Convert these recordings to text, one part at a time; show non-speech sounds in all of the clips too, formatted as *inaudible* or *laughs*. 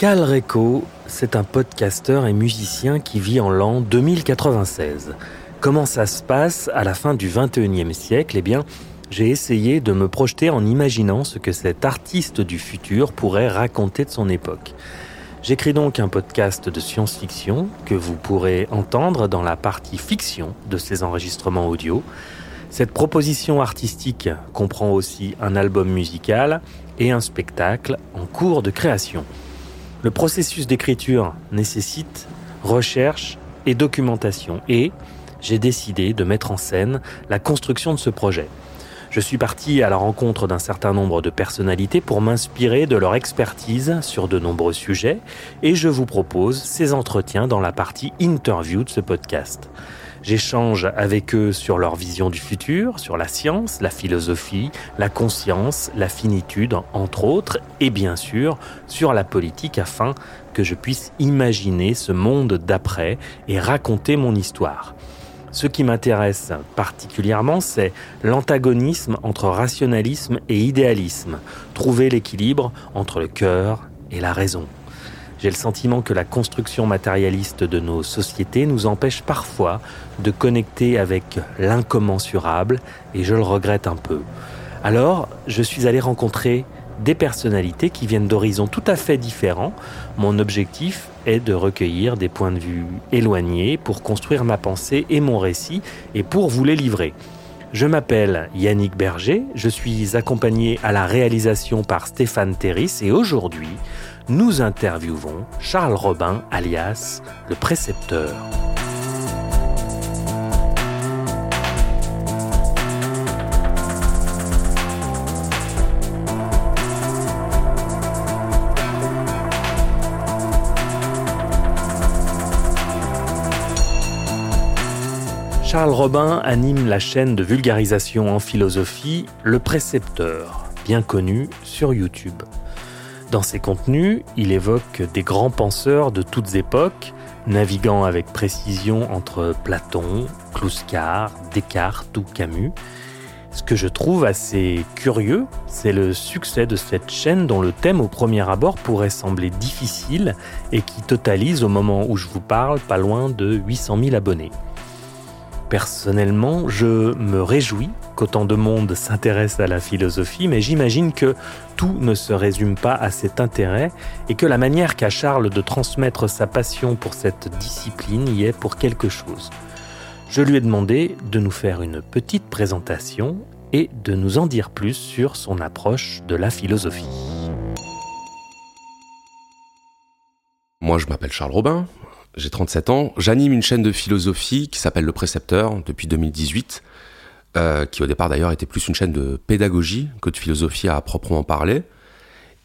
Calreco, c'est un podcasteur et musicien qui vit en l'an 2096. Comment ça se passe à la fin du 21e siècle? Eh bien, j'ai essayé de me projeter en imaginant ce que cet artiste du futur pourrait raconter de son époque. J'écris donc un podcast de science-fiction que vous pourrez entendre dans la partie fiction de ces enregistrements audio. Cette proposition artistique comprend aussi un album musical et un spectacle en cours de création. Le processus d'écriture nécessite recherche et documentation et j'ai décidé de mettre en scène la construction de ce projet. Je suis parti à la rencontre d'un certain nombre de personnalités pour m'inspirer de leur expertise sur de nombreux sujets et je vous propose ces entretiens dans la partie interview de ce podcast. J'échange avec eux sur leur vision du futur, sur la science, la philosophie, la conscience, la finitude, entre autres, et bien sûr sur la politique afin que je puisse imaginer ce monde d'après et raconter mon histoire. Ce qui m'intéresse particulièrement, c'est l'antagonisme entre rationalisme et idéalisme, trouver l'équilibre entre le cœur et la raison. J'ai le sentiment que la construction matérialiste de nos sociétés nous empêche parfois de connecter avec l'incommensurable, et je le regrette un peu. Alors, je suis allé rencontrer des personnalités qui viennent d'horizons tout à fait différents. Mon objectif est de recueillir des points de vue éloignés pour construire ma pensée et mon récit et pour vous les livrer. Je m'appelle Yannick Berger, je suis accompagné à la réalisation par Stéphane Terris et aujourd'hui, nous interviewons Charles Robin alias le précepteur. Charles Robin anime la chaîne de vulgarisation en philosophie Le Précepteur, bien connu sur YouTube. Dans ses contenus, il évoque des grands penseurs de toutes époques, naviguant avec précision entre Platon, Kluskar, Descartes ou Camus. Ce que je trouve assez curieux, c'est le succès de cette chaîne dont le thème au premier abord pourrait sembler difficile et qui totalise au moment où je vous parle pas loin de 800 000 abonnés. Personnellement, je me réjouis qu'autant de monde s'intéresse à la philosophie, mais j'imagine que tout ne se résume pas à cet intérêt et que la manière qu'a Charles de transmettre sa passion pour cette discipline y est pour quelque chose. Je lui ai demandé de nous faire une petite présentation et de nous en dire plus sur son approche de la philosophie. Moi, je m'appelle Charles Robin, j'ai 37 ans. J'anime une chaîne de philosophie qui s'appelle Le Précepteur depuis 2018, euh, qui au départ d'ailleurs était plus une chaîne de pédagogie que de philosophie à proprement parler.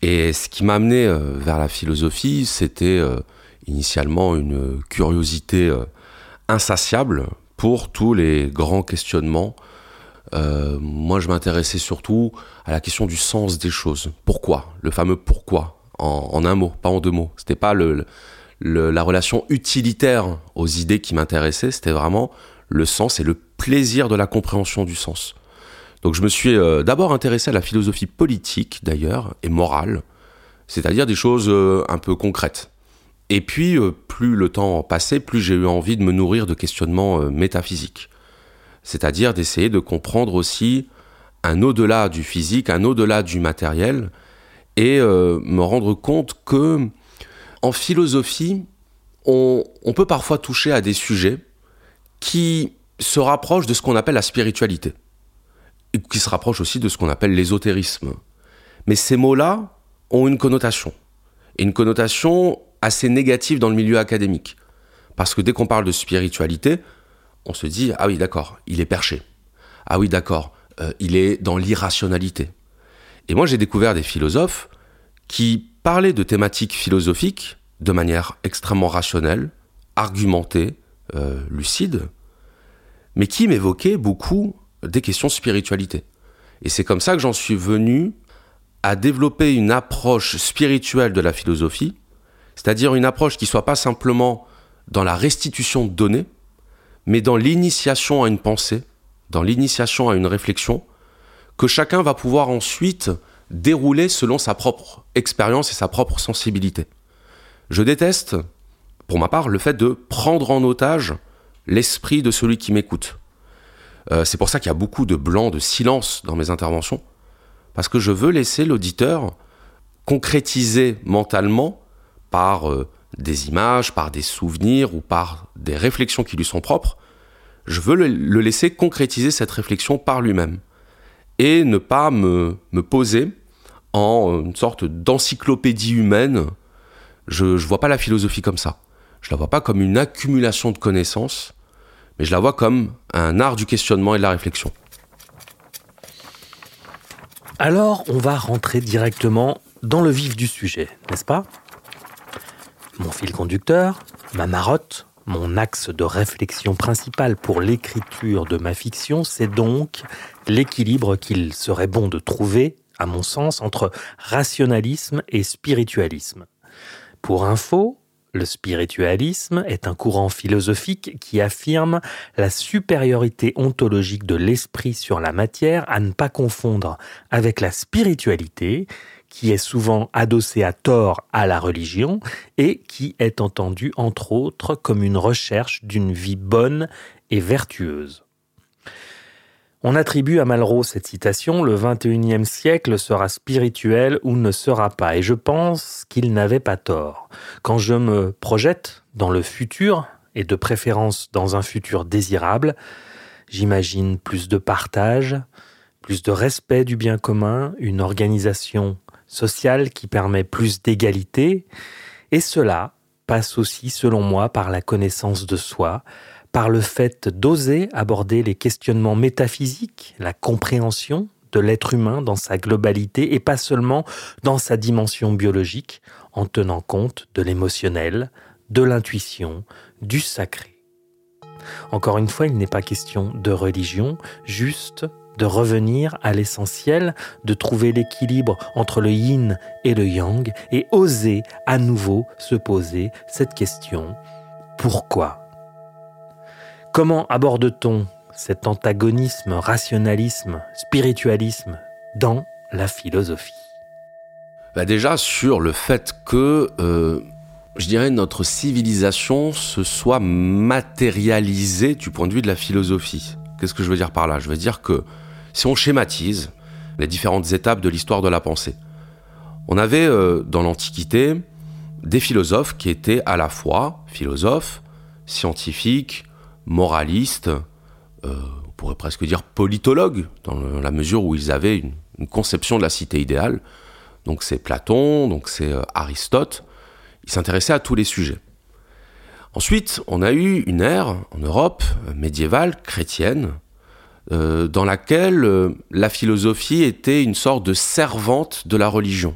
Et ce qui m'a amené euh, vers la philosophie, c'était euh, initialement une curiosité insatiable pour tous les grands questionnements. moi, je m'intéressais surtout à la question du sens des choses. Pourquoi? Le fameux pourquoi, en, un mot, pas en deux mots. C'était pas la relation utilitaire aux idées qui m'intéressaient, c'était vraiment le sens et le plaisir de la compréhension du sens. Donc je me suis euh, d'abord intéressé à la philosophie politique d'ailleurs et morale, c'est-à-dire des choses euh, un peu concrètes. Et puis euh, plus le temps passait, plus j'ai eu envie de me nourrir de questionnements métaphysiques, c'est-à-dire d'essayer de comprendre aussi un au-delà du physique, un au-delà du matériel, et me rendre compte que en philosophie, on, peut parfois toucher à des sujets qui se rapprochent de ce qu'on appelle la spiritualité, et qui se rapprochent aussi de ce qu'on appelle l'ésotérisme. Mais ces mots-là ont une connotation, et une connotation assez négative dans le milieu académique. Parce que dès qu'on parle de spiritualité, on se dit, ah oui d'accord, il est perché. Ah oui d'accord, euh, il est dans l'irrationalité. Et moi j'ai découvert des philosophes qui parlaient de thématiques philosophiques de manière extrêmement rationnelle, argumentée, euh, lucide, mais qui m'évoquaient beaucoup des questions de spiritualité. Et c'est comme ça que j'en suis venu à développer une approche spirituelle de la philosophie, c'est-à-dire une approche qui soit pas simplement dans la restitution de données, mais dans l'initiation à une pensée dans l'initiation à une réflexion que chacun va pouvoir ensuite dérouler selon sa propre expérience et sa propre sensibilité. Je déteste, pour ma part, le fait de prendre en otage l'esprit de celui qui m'écoute. Euh, c'est pour ça qu'il y a beaucoup de blanc, de silence dans mes interventions, parce que je veux laisser l'auditeur concrétiser mentalement par euh, des images, par des souvenirs ou par des réflexions qui lui sont propres, je veux le, laisser concrétiser cette réflexion par lui-même et ne pas me, me, poser en une sorte d'encyclopédie humaine. Je ne vois pas la philosophie comme ça. Je la vois pas comme une accumulation de connaissances, mais je la vois comme un art du questionnement et de la réflexion. Alors, on va rentrer directement dans le vif du sujet, n'est-ce pas? Mon fil conducteur, ma marotte, mon axe de réflexion principal pour l'écriture de ma fiction, c'est donc l'équilibre qu'il serait bon de trouver, à mon sens, entre rationalisme et spiritualisme. Pour info, le spiritualisme est un courant philosophique qui affirme la supériorité ontologique de l'esprit sur la matière à ne pas confondre avec la spiritualité, qui est souvent adossé à tort à la religion et qui est entendu entre autres comme une recherche d'une vie bonne et vertueuse. On attribue à Malraux cette citation Le XXIe siècle sera spirituel ou ne sera pas, et je pense qu'il n'avait pas tort. Quand je me projette dans le futur, et de préférence dans un futur désirable, j'imagine plus de partage, plus de respect du bien commun, une organisation sociale qui permet plus d'égalité, et cela passe aussi, selon moi, par la connaissance de soi, par le fait d'oser aborder les questionnements métaphysiques, la compréhension de l'être humain dans sa globalité et pas seulement dans sa dimension biologique, en tenant compte de l'émotionnel, de l'intuition, du sacré. Encore une fois, il n'est pas question de religion, juste de revenir à l'essentiel, de trouver l'équilibre entre le yin et le yang et oser à nouveau se poser cette question pourquoi? Comment aborde-t-on cet antagonisme, rationalisme, spiritualisme dans la philosophie? Bah Déjà sur le fait que, euh, je dirais, notre civilisation se soit matérialisée du point de vue de la philosophie. Qu'est-ce que je veux dire par là? Je veux dire que si on schématise les différentes étapes de l'histoire de la pensée, on avait euh, dans l'Antiquité des philosophes qui étaient à la fois philosophes, scientifiques, moralistes, euh, on pourrait presque dire politologues, dans la mesure où ils avaient une, conception de la cité idéale. Donc c'est Platon, donc c'est euh, Aristote. Ils s'intéressaient à tous les sujets. Ensuite, on a eu une ère en Europe médiévale, chrétienne, euh, dans laquelle euh, la philosophie était une sorte de servante de la religion.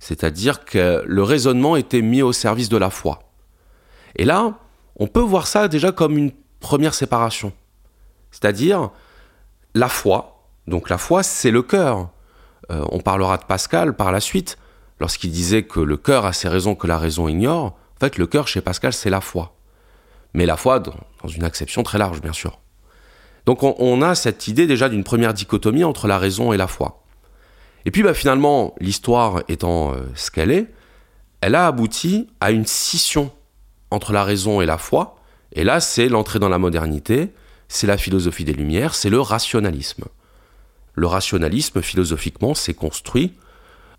C'est-à-dire que le raisonnement était mis au service de la foi. Et là, on peut voir ça déjà comme une première séparation. C'est-à-dire la foi. Donc la foi, c'est le cœur. Euh, on parlera de Pascal par la suite, lorsqu'il disait que le cœur a ses raisons que la raison ignore. En fait, le cœur chez Pascal, c'est la foi. Mais la foi dans une acception très large, bien sûr. Donc on, a cette idée déjà d'une première dichotomie entre la raison et la foi. Et puis bah, finalement, l'histoire étant euh, ce qu'elle est, elle a abouti à une scission entre la raison et la foi. Et là, c'est l'entrée dans la modernité, c'est la philosophie des Lumières, c'est le rationalisme. Le rationalisme, philosophiquement, s'est construit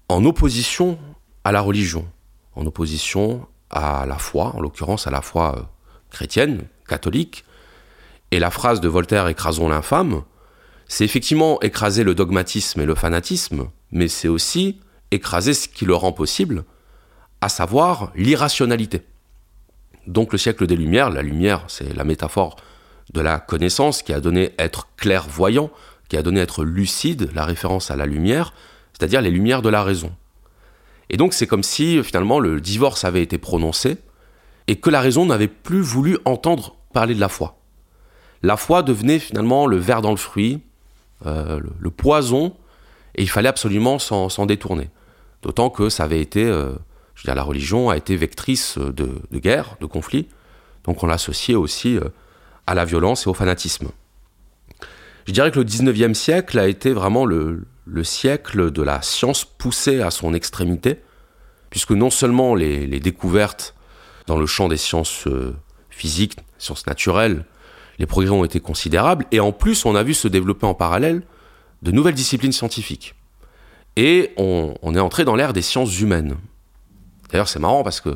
en opposition à la religion, en opposition à la foi, en l'occurrence à la foi euh, chrétienne, catholique, et la phrase de Voltaire Écrasons l'infâme, c'est effectivement écraser le dogmatisme et le fanatisme, mais c'est aussi écraser ce qui le rend possible, à savoir l'irrationalité. Donc le siècle des Lumières, la lumière, c'est la métaphore de la connaissance qui a donné être clairvoyant, qui a donné être lucide, la référence à la lumière, c'est-à-dire les lumières de la raison. Et donc c'est comme si finalement le divorce avait été prononcé et que la raison n'avait plus voulu entendre parler de la foi la foi devenait finalement le ver dans le fruit, euh, le, poison, et il fallait absolument s'en détourner. D'autant que ça avait été, euh, la religion a été vectrice de, guerre, de conflits, donc on l'associait aussi euh, à la violence et au fanatisme. Je dirais que le 19e siècle a été vraiment le, le siècle de la science poussée à son extrémité, puisque non seulement les, découvertes dans le champ des sciences euh, physiques, sciences naturelles, les progrès ont été considérables, et en plus on a vu se développer en parallèle de nouvelles disciplines scientifiques. Et on est entré dans l'ère des sciences humaines. D'ailleurs c'est marrant parce que,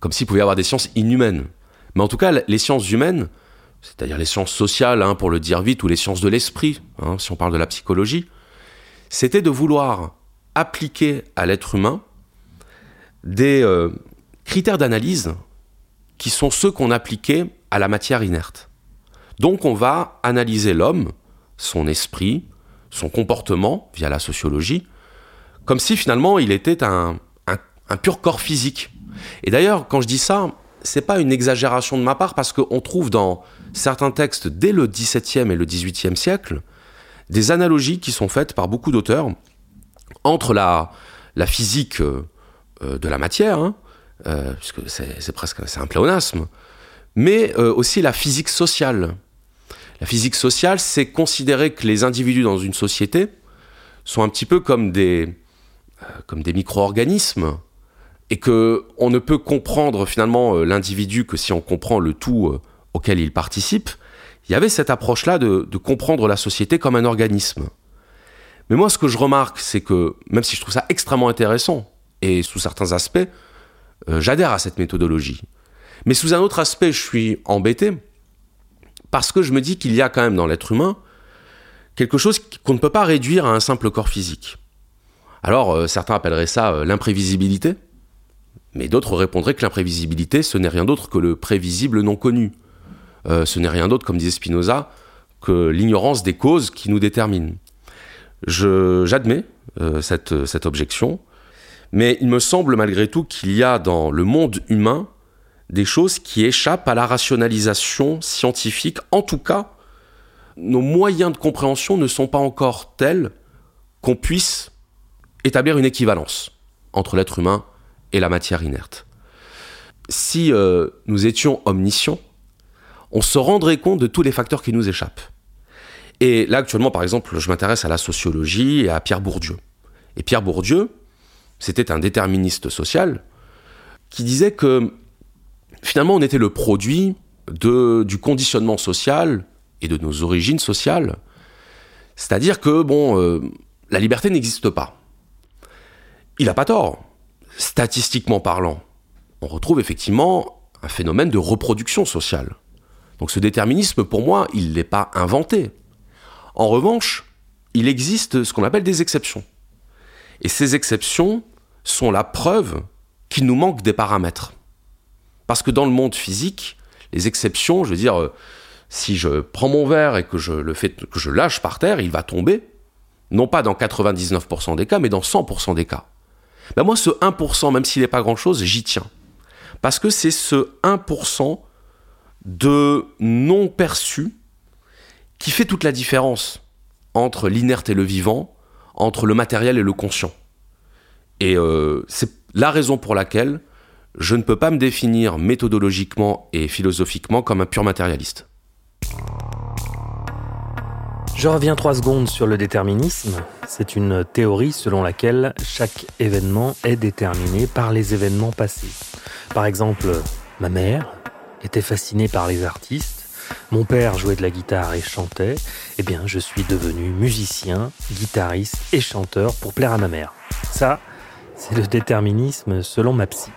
comme s'il pouvait y avoir des sciences inhumaines. Mais en tout cas, les sciences humaines, c'est-à-dire les sciences sociales, hein, pour le dire vite, ou les sciences de l'esprit, hein, si on parle de la psychologie, c'était de vouloir appliquer à l'être humain des euh, critères d'analyse qui sont ceux qu'on appliquait à la matière inerte. Donc on va analyser l'homme, son esprit, son comportement via la sociologie, comme si finalement il était un, un, pur corps physique. Et d'ailleurs, quand je dis ça, c'est pas une exagération de ma part parce qu'on trouve dans certains textes dès le XVIIe et le XVIIIe siècle des analogies qui sont faites par beaucoup d'auteurs entre la, physique euh, euh, de la matière, hein, euh, puisque c'est presque un pléonasme, mais aussi la physique sociale. La physique sociale, c'est considérer que les individus dans une société sont un petit peu comme des, comme des micro-organismes et que on ne peut comprendre finalement euh, l'individu que si on comprend le tout euh, auquel il participe. Il y avait cette approche-là de, comprendre la société comme un organisme. Mais moi, ce que je remarque, c'est que même si je trouve ça extrêmement intéressant et sous certains aspects, euh, j'adhère à cette méthodologie. Mais sous un autre aspect, je suis embêté parce que je me dis qu'il y a quand même dans l'être humain quelque chose qu'on ne peut pas réduire à un simple corps physique. Alors, certains appelleraient ça l'imprévisibilité, mais d'autres répondraient que l'imprévisibilité, ce n'est rien d'autre que le prévisible non connu. Euh, ce n'est rien d'autre, comme disait Spinoza, que l'ignorance des causes qui nous déterminent. J'admets euh, cette, cette objection, mais il me semble malgré tout qu'il y a dans le monde humain des choses qui échappent à la rationalisation scientifique. En tout cas, nos moyens de compréhension ne sont pas encore tels qu'on puisse établir une équivalence entre l'être humain et la matière inerte. Si euh, nous étions omniscients, on se rendrait compte de tous les facteurs qui nous échappent. Et là, actuellement, par exemple, je m'intéresse à la sociologie et à Pierre Bourdieu. Et Pierre Bourdieu, c'était un déterministe social qui disait que finalement, on était le produit du conditionnement social et de nos origines sociales. C'est-à-dire que, bon, euh, la liberté n'existe pas. Il n'a pas tort. Statistiquement parlant, on retrouve effectivement un phénomène de reproduction sociale. Donc ce déterminisme, pour moi, il ne l'est pas inventé. En revanche, il existe ce qu'on appelle des exceptions. Et ces exceptions sont la preuve qu'il nous manque des paramètres. Parce que dans le monde physique, les exceptions, je veux dire, euh, si je prends mon verre et que je le fais, que je lâche par terre, il va tomber. Non pas dans 99% des cas, mais dans 100% des cas. Ben moi, ce 1%, même s'il n'est pas grand-chose, j'y tiens. Parce que c'est ce 1% de non perçu qui fait toute la différence entre l'inerte et le vivant, entre le matériel et le conscient. Et euh, c'est la raison pour laquelle je ne peux pas me définir méthodologiquement et philosophiquement comme un pur matérialiste. Je reviens trois secondes sur le déterminisme. C'est une théorie selon laquelle chaque événement est déterminé par les événements passés. Par exemple, ma mère était fascinée par les artistes, mon père jouait de la guitare et chantait, eh bien je suis devenu musicien, guitariste et chanteur pour plaire à ma mère. Ça, c'est le déterminisme selon ma psy.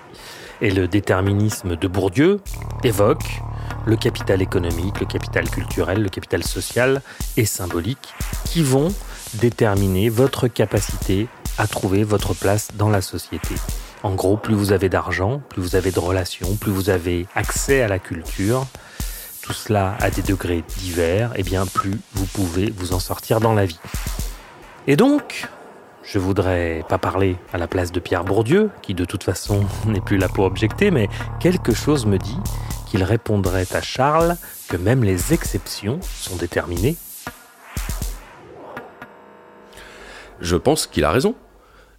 Et le déterminisme de Bourdieu évoque le capital économique, le capital culturel, le capital social et symbolique qui vont déterminer votre capacité à trouver votre place dans la société. En gros, plus vous avez d'argent, plus vous avez de relations, plus vous avez accès à la culture, tout cela à des degrés divers, et bien plus vous pouvez vous en sortir dans la vie. Et donc, je voudrais pas parler à la place de Pierre Bourdieu, qui de toute façon *laughs* n'est plus là pour objecter, mais quelque chose me dit qu'il répondrait à Charles que même les exceptions sont déterminées. Je pense qu'il a raison.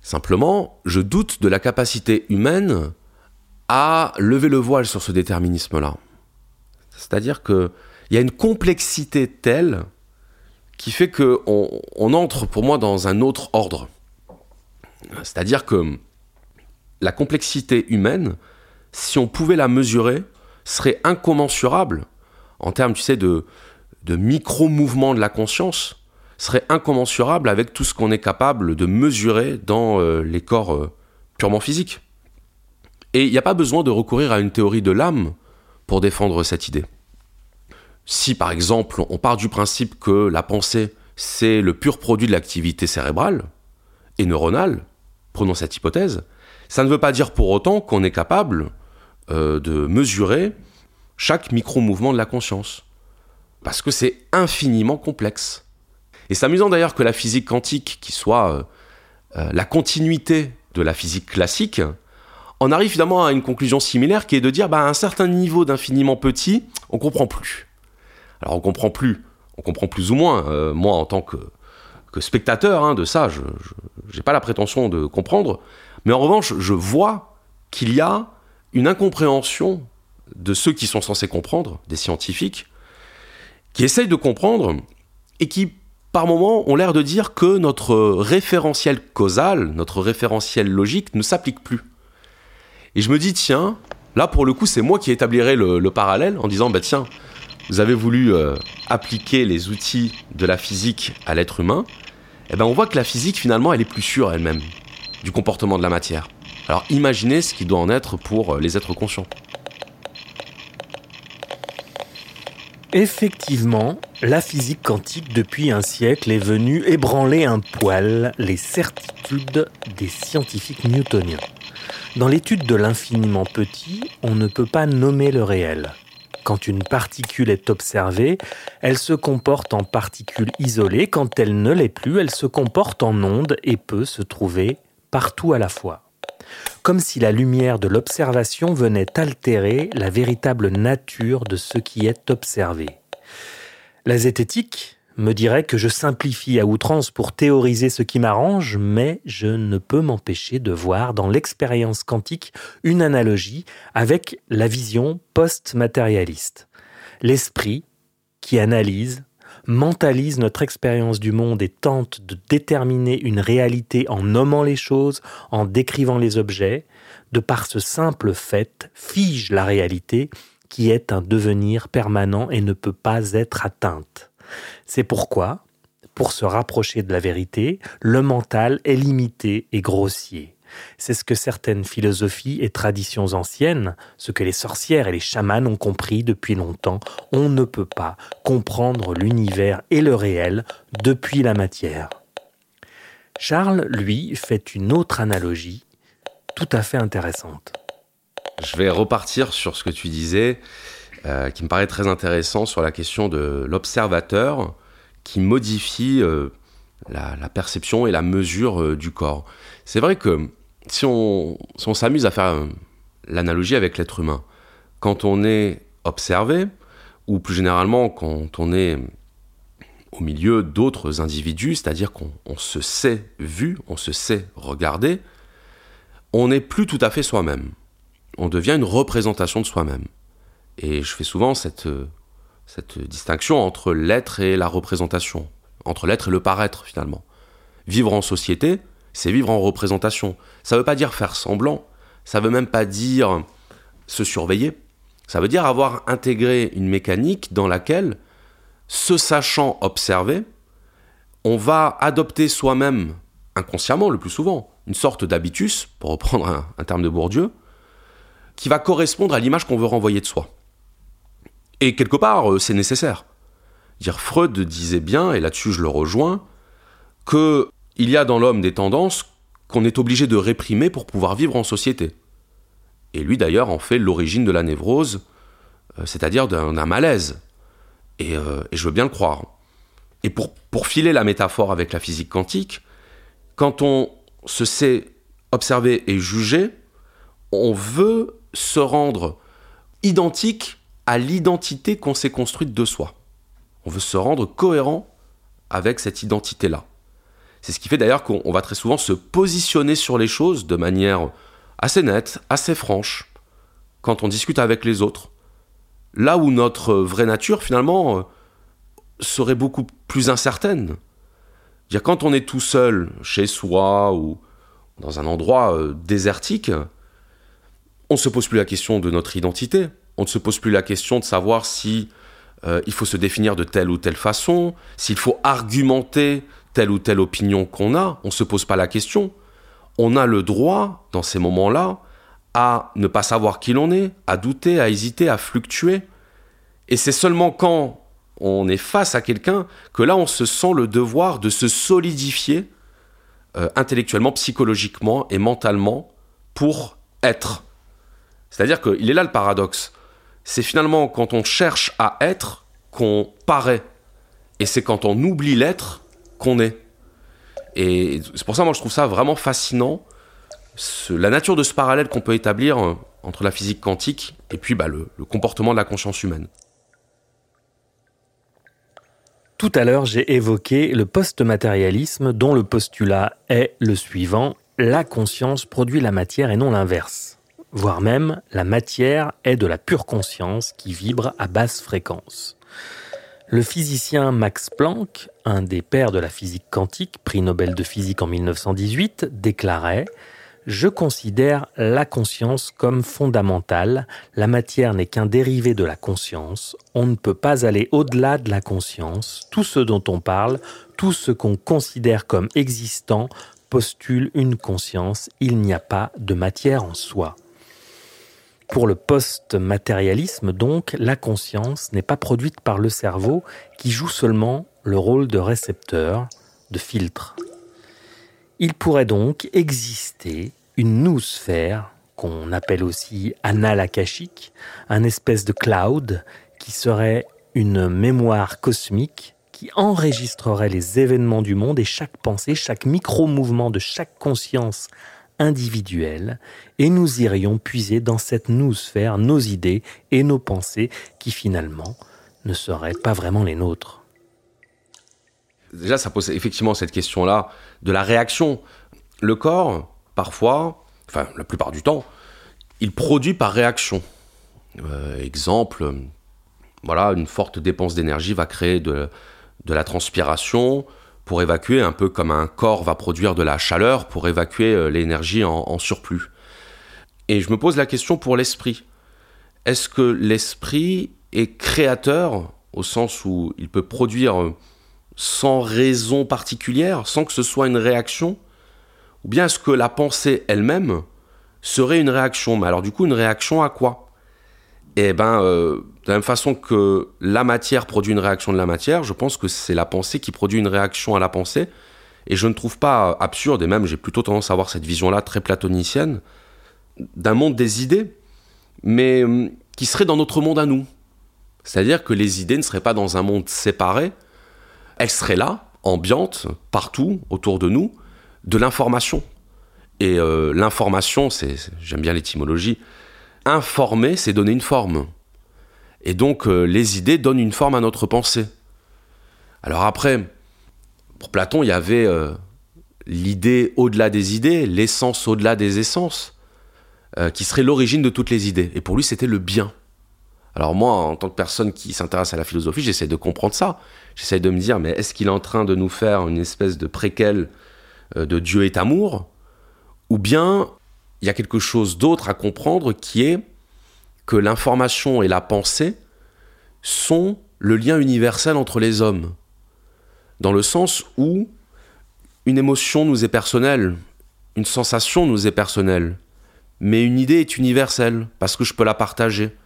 Simplement, je doute de la capacité humaine à lever le voile sur ce déterminisme-là. C'est-à-dire qu'il y a une complexité telle qui fait que on, entre pour moi dans un autre ordre. C'est-à-dire que la complexité humaine, si on pouvait la mesurer, serait incommensurable en termes, tu sais, de, micro-mouvements de la conscience, serait incommensurable avec tout ce qu'on est capable de mesurer dans euh, les corps euh, purement physiques. Et il n'y a pas besoin de recourir à une théorie de l'âme pour défendre cette idée. Si par exemple on part du principe que la pensée c'est le pur produit de l'activité cérébrale et neuronale, prenons cette hypothèse, ça ne veut pas dire pour autant qu'on est capable euh, de mesurer chaque micro-mouvement de la conscience. Parce que c'est infiniment complexe. Et c'est amusant d'ailleurs que la physique quantique, qui soit euh, euh, la continuité de la physique classique, on arrive finalement à une conclusion similaire qui est de dire bah, à un certain niveau d'infiniment petit, on comprend plus. Alors on comprend plus, on comprend plus ou moins. Euh, moi, en tant que, spectateur hein, de ça, je n'ai pas la prétention de comprendre. Mais en revanche, je vois qu'il y a une incompréhension de ceux qui sont censés comprendre, des scientifiques, qui essayent de comprendre et qui, par moments, ont l'air de dire que notre référentiel causal, notre référentiel logique ne s'applique plus. Et je me dis, tiens, là pour le coup, c'est moi qui établirai le, parallèle en disant, bah tiens, vous avez voulu euh, appliquer les outils de la physique à l'être humain, eh ben on voit que la physique finalement elle est plus sûre elle-même du comportement de la matière. Alors imaginez ce qui doit en être pour euh, les êtres conscients. Effectivement, la physique quantique depuis un siècle est venue ébranler un poil les certitudes des scientifiques newtoniens. Dans l'étude de l'infiniment petit, on ne peut pas nommer le réel. Quand une particule est observée, elle se comporte en particule isolée. Quand elle ne l'est plus, elle se comporte en onde et peut se trouver partout à la fois. Comme si la lumière de l'observation venait altérer la véritable nature de ce qui est observé. La zététique, me dirait que je simplifie à outrance pour théoriser ce qui m'arrange, mais je ne peux m'empêcher de voir dans l'expérience quantique une analogie avec la vision post-matérialiste. L'esprit qui analyse, mentalise notre expérience du monde et tente de déterminer une réalité en nommant les choses, en décrivant les objets, de par ce simple fait, fige la réalité qui est un devenir permanent et ne peut pas être atteinte. C'est pourquoi, pour se rapprocher de la vérité, le mental est limité et grossier. C'est ce que certaines philosophies et traditions anciennes, ce que les sorcières et les chamans ont compris depuis longtemps, on ne peut pas comprendre l'univers et le réel depuis la matière. Charles, lui, fait une autre analogie tout à fait intéressante. Je vais repartir sur ce que tu disais euh, qui me paraît très intéressant sur la question de l'observateur qui modifie euh, la, perception et la mesure euh, du corps. C'est vrai que si on s'amuse à faire l'analogie avec l'être humain, quand on est observé, ou plus généralement quand on est au milieu d'autres individus, c'est-à-dire qu'on se sait vu, on se sait regardé, on n'est plus tout à fait soi-même. On devient une représentation de soi-même. Et je fais souvent cette, cette distinction entre l'être et la représentation, entre l'être et le paraître finalement. Vivre en société, c'est vivre en représentation. Ça ne veut pas dire faire semblant, ça ne veut même pas dire se surveiller, ça veut dire avoir intégré une mécanique dans laquelle, se sachant observer, on va adopter soi-même, inconsciemment le plus souvent, une sorte d'habitus, pour reprendre un terme de Bourdieu, qui va correspondre à l'image qu'on veut renvoyer de soi. Et quelque part, euh, c'est nécessaire. Dire Freud disait bien, et là-dessus je le rejoins, que il y a dans l'homme des tendances qu'on est obligé de réprimer pour pouvoir vivre en société. Et lui d'ailleurs en fait l'origine de la névrose, euh, c'est-à-dire d'un malaise. Euh, et, je veux bien le croire. Et pour, pour filer la métaphore avec la physique quantique, quand on se sait observer et juger, on veut se rendre identique à l'identité qu'on s'est construite de soi. On veut se rendre cohérent avec cette identité-là. C'est ce qui fait d'ailleurs qu'on va très souvent se positionner sur les choses de manière assez nette, assez franche, quand on discute avec les autres. Là où notre vraie nature, finalement, euh, serait beaucoup plus incertaine. Quand on est tout seul chez soi ou dans un endroit euh, désertique, on ne se pose plus la question de notre identité. On ne se pose plus la question de savoir si euh, il faut se définir de telle ou telle façon, s'il faut argumenter telle ou telle opinion qu'on a. On ne se pose pas la question. On a le droit, dans ces moments-là, à ne pas savoir qui l'on est, à douter, à hésiter, à fluctuer. Et c'est seulement quand on est face à quelqu'un que là on se sent le devoir de se solidifier euh, intellectuellement, psychologiquement et mentalement pour être. C'est-à-dire qu'il est là le paradoxe. C'est finalement quand on cherche à être qu'on paraît. Et c'est quand on oublie l'être qu'on est. Et c'est pour ça, moi, je trouve ça vraiment fascinant, la nature de ce parallèle qu'on peut établir euh, entre la physique quantique et puis bah, le comportement de la conscience humaine. Tout à l'heure, j'ai évoqué le post-matérialisme dont le postulat est le suivant, la conscience produit la matière et non l'inverse. Voire même, la matière est de la pure conscience qui vibre à basse fréquence. Le physicien Max Planck, un des pères de la physique quantique, prix Nobel de physique en 1918, déclarait je considère la conscience comme fondamentale. La matière n'est qu'un dérivé de la conscience. On ne peut pas aller au-delà de la conscience. Tout ce dont on parle, tout ce qu'on considère comme existant, postule une conscience. Il n'y a pas de matière en soi. Pour le post-matérialisme, donc, la conscience n'est pas produite par le cerveau qui joue seulement le rôle de récepteur, de filtre. Il pourrait donc exister une noosphère, qu'on appelle aussi anal akashique, un espèce de cloud qui serait une mémoire cosmique qui enregistrerait les événements du monde et chaque pensée, chaque micro-mouvement de chaque conscience individuelle, et nous irions puiser dans cette noosphère nos idées et nos pensées qui finalement ne seraient pas vraiment les nôtres déjà, ça pose effectivement cette question-là de la réaction. Le corps, parfois, enfin la plupart du temps, il produit par réaction. Euh, exemple, voilà, une forte dépense d'énergie va créer de, la transpiration pour évacuer, un peu comme un corps va produire de la chaleur pour évacuer euh, l'énergie en, en surplus. Et je me pose la question pour l'esprit. Est-ce que l'esprit est créateur au sens où il peut produire sans raison particulière, sans que ce soit une réaction? Ou bien est-ce que la pensée elle-même serait une réaction? Mais alors du coup, une réaction à quoi? Eh bien, euh, de la même façon que la matière produit une réaction de la matière, je pense que c'est la pensée qui produit une réaction à la pensée. Et je ne trouve pas absurde, et même j'ai plutôt tendance à avoir cette vision-là très platonicienne, d'un monde des idées, mais hum, qui serait dans notre monde à nous. C'est-à-dire que les idées ne seraient pas dans un monde séparé, elle serait là, ambiante, partout, autour de nous, de l'information. Et euh, l'information, c'est, j'aime bien l'étymologie, informer, c'est donner une forme. Et donc euh, les idées donnent une forme à notre pensée. Alors après, pour Platon, il y avait euh, l'idée au-delà des idées, l'essence au-delà des essences, qui serait l'origine de toutes les idées. Et pour lui, c'était le bien. Alors moi, en tant que personne qui s'intéresse à la philosophie, j'essaie de comprendre ça. J'essaie de me dire, mais est-ce qu'il est en train de nous faire une espèce de préquel euh, de Dieu est amour? Ou bien il y a quelque chose d'autre à comprendre qui est que l'information et la pensée sont le lien universel entre les hommes. Dans le sens où une émotion nous est personnelle, une sensation nous est personnelle, mais une idée est universelle parce que je peux la partager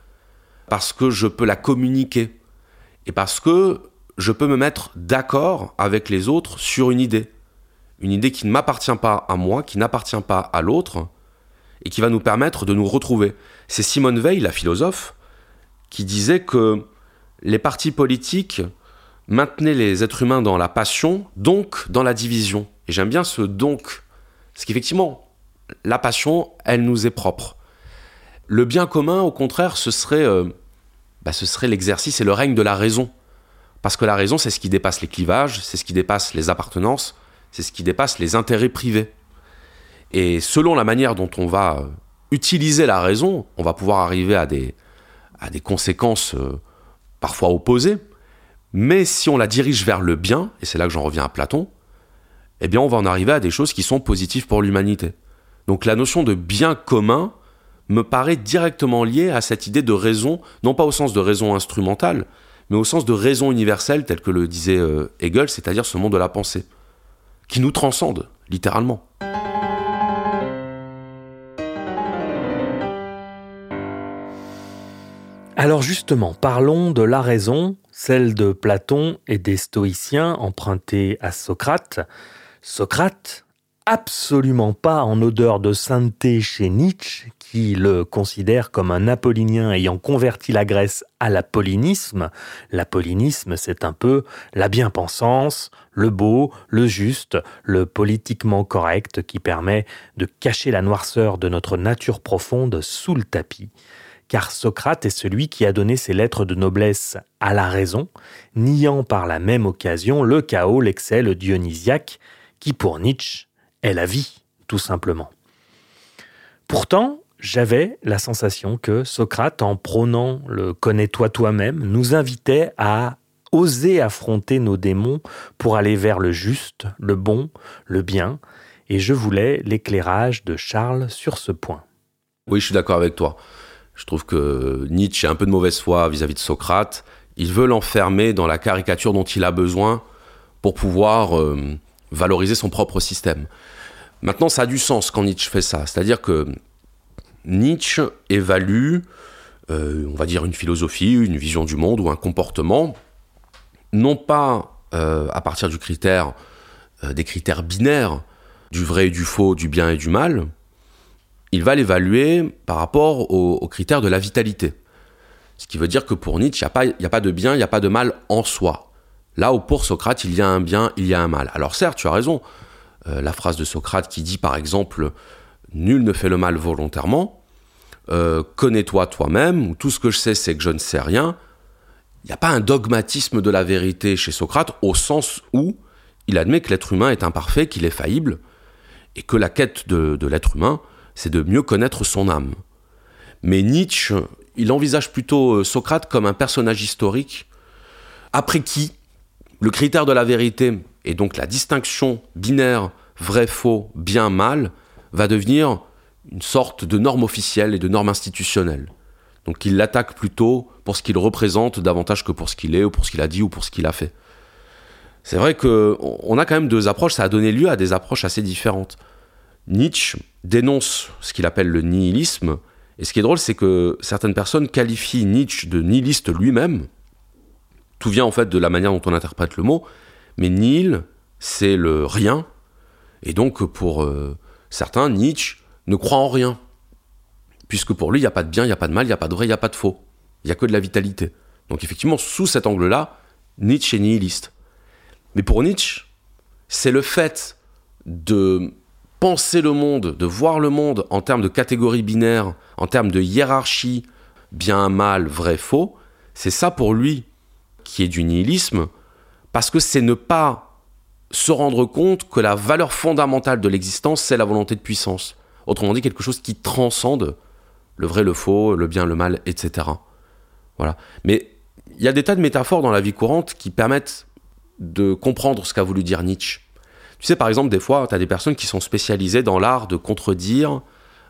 parce que je peux la communiquer et parce que je peux me mettre d'accord avec les autres sur une idée. Une idée qui ne m'appartient pas à moi, qui n'appartient pas à l'autre, et qui va nous permettre de nous retrouver. C'est Simone Veil, la philosophe, qui disait que les partis politiques maintenaient les êtres humains dans la passion, donc dans la division. Et j'aime bien ce donc, parce qu'effectivement, la passion, elle nous est propre. Le bien commun, au contraire, ce serait, euh, bah, ce serait l'exercice et le règne de la raison. Parce que la raison, c'est ce qui dépasse les clivages, c'est ce qui dépasse les appartenances, c'est ce qui dépasse les intérêts privés. Et selon la manière dont on va euh, utiliser la raison, on va pouvoir arriver à des, à des conséquences euh, parfois opposées. Mais si on la dirige vers le bien, et c'est là que j'en reviens à Platon, eh bien on va en arriver à des choses qui sont positives pour l'humanité. Donc la notion de bien commun me paraît directement liée à cette idée de raison, non pas au sens de raison instrumentale, mais au sens de raison universelle, tel que le disait euh, Hegel, c'est-à-dire ce monde de la pensée, qui nous transcende, littéralement. Alors justement, parlons de la raison, celle de Platon et des stoïciens empruntés à Socrate. Socrate, absolument pas en odeur de sainteté chez Nietzsche, qui le considère comme un apollinien ayant converti la Grèce à l'apollinisme. L'apollinisme, c'est un peu la bien-pensance, le beau, le juste, le politiquement correct qui permet de cacher la noirceur de notre nature profonde sous le tapis car Socrate est celui qui a donné ses lettres de noblesse à la raison, niant par la même occasion le chaos, l'excès, le dionysiaque, qui pour Nietzsche est la vie, tout simplement. Pourtant, j'avais la sensation que Socrate, en prônant le connais-toi toi-même, nous invitait à oser affronter nos démons pour aller vers le juste, le bon, le bien, et je voulais l'éclairage de Charles sur ce point. Oui, je suis d'accord avec toi. Je trouve que Nietzsche a un peu de mauvaise foi vis-à-vis de Socrate. Il veut l'enfermer dans la caricature dont il a besoin pour pouvoir euh, valoriser son propre système. Maintenant, ça a du sens quand Nietzsche fait ça. C'est-à-dire que Nietzsche évalue, euh, on va dire, une philosophie, une vision du monde ou un comportement, non pas euh, à partir du critère, des critères binaires, du vrai et du faux, du bien et du mal, il va l'évaluer par rapport aux, critères de la vitalité. Ce qui veut dire que pour Nietzsche, il n'y a, pas de bien, il n'y a pas de mal en soi. Là où pour Socrate, il y a un bien, il y a un mal. Alors certes, tu as raison, euh, la phrase de Socrate qui dit par exemple « Nul ne fait le mal volontairement euh, Connais-toi toi-même » ou « Tout ce que je sais, c'est que je ne sais rien », il n'y a pas un dogmatisme de la vérité chez Socrate au sens où il admet que l'être humain est imparfait, qu'il est faillible, et que la quête de l'être humain, c'est de mieux connaître son âme. Mais Nietzsche, il envisage plutôt euh, Socrate comme un personnage historique, après qui le critère de la vérité, et donc la distinction binaire vrai-faux, bien-mal, va devenir une sorte de norme officielle et de norme institutionnelle. Donc il l'attaque plutôt pour ce qu'il représente davantage que pour ce qu'il est, ou pour ce qu'il a dit, ou pour ce qu'il a fait. C'est vrai qu'on a quand même deux approches, ça a donné lieu à des approches assez différentes. Nietzsche dénonce ce qu'il appelle le nihilisme. Et ce qui est drôle, c'est que certaines personnes qualifient Nietzsche de nihiliste lui-même. Tout vient en fait de la manière dont on interprète le mot. Mais nihil, c'est le rien. Et donc pour euh, certains, Nietzsche ne croit en rien. Puisque pour lui, il n'y a pas de bien, il n'y a pas de mal, il n'y a pas de vrai, il n'y a pas de faux. Il n'y a que de la vitalité. Donc effectivement, sous cet angle-là, Nietzsche est nihiliste. Mais pour Nietzsche, c'est le fait de penser le monde, de voir le monde en termes de catégories binaires, en termes de hiérarchie, bien, mal, vrai, faux, c'est ça pour lui qui est du nihilisme, parce que c'est ne pas se rendre compte que la valeur fondamentale de l'existence, c'est la volonté de puissance. Autrement dit, quelque chose qui transcende le vrai, le faux, le bien, le mal, etc. Voilà. Mais il y a des tas de métaphores dans la vie courante qui permettent de comprendre ce qu'a voulu dire Nietzsche. Tu sais, par exemple, des fois, tu as des personnes qui sont spécialisées dans l'art de contredire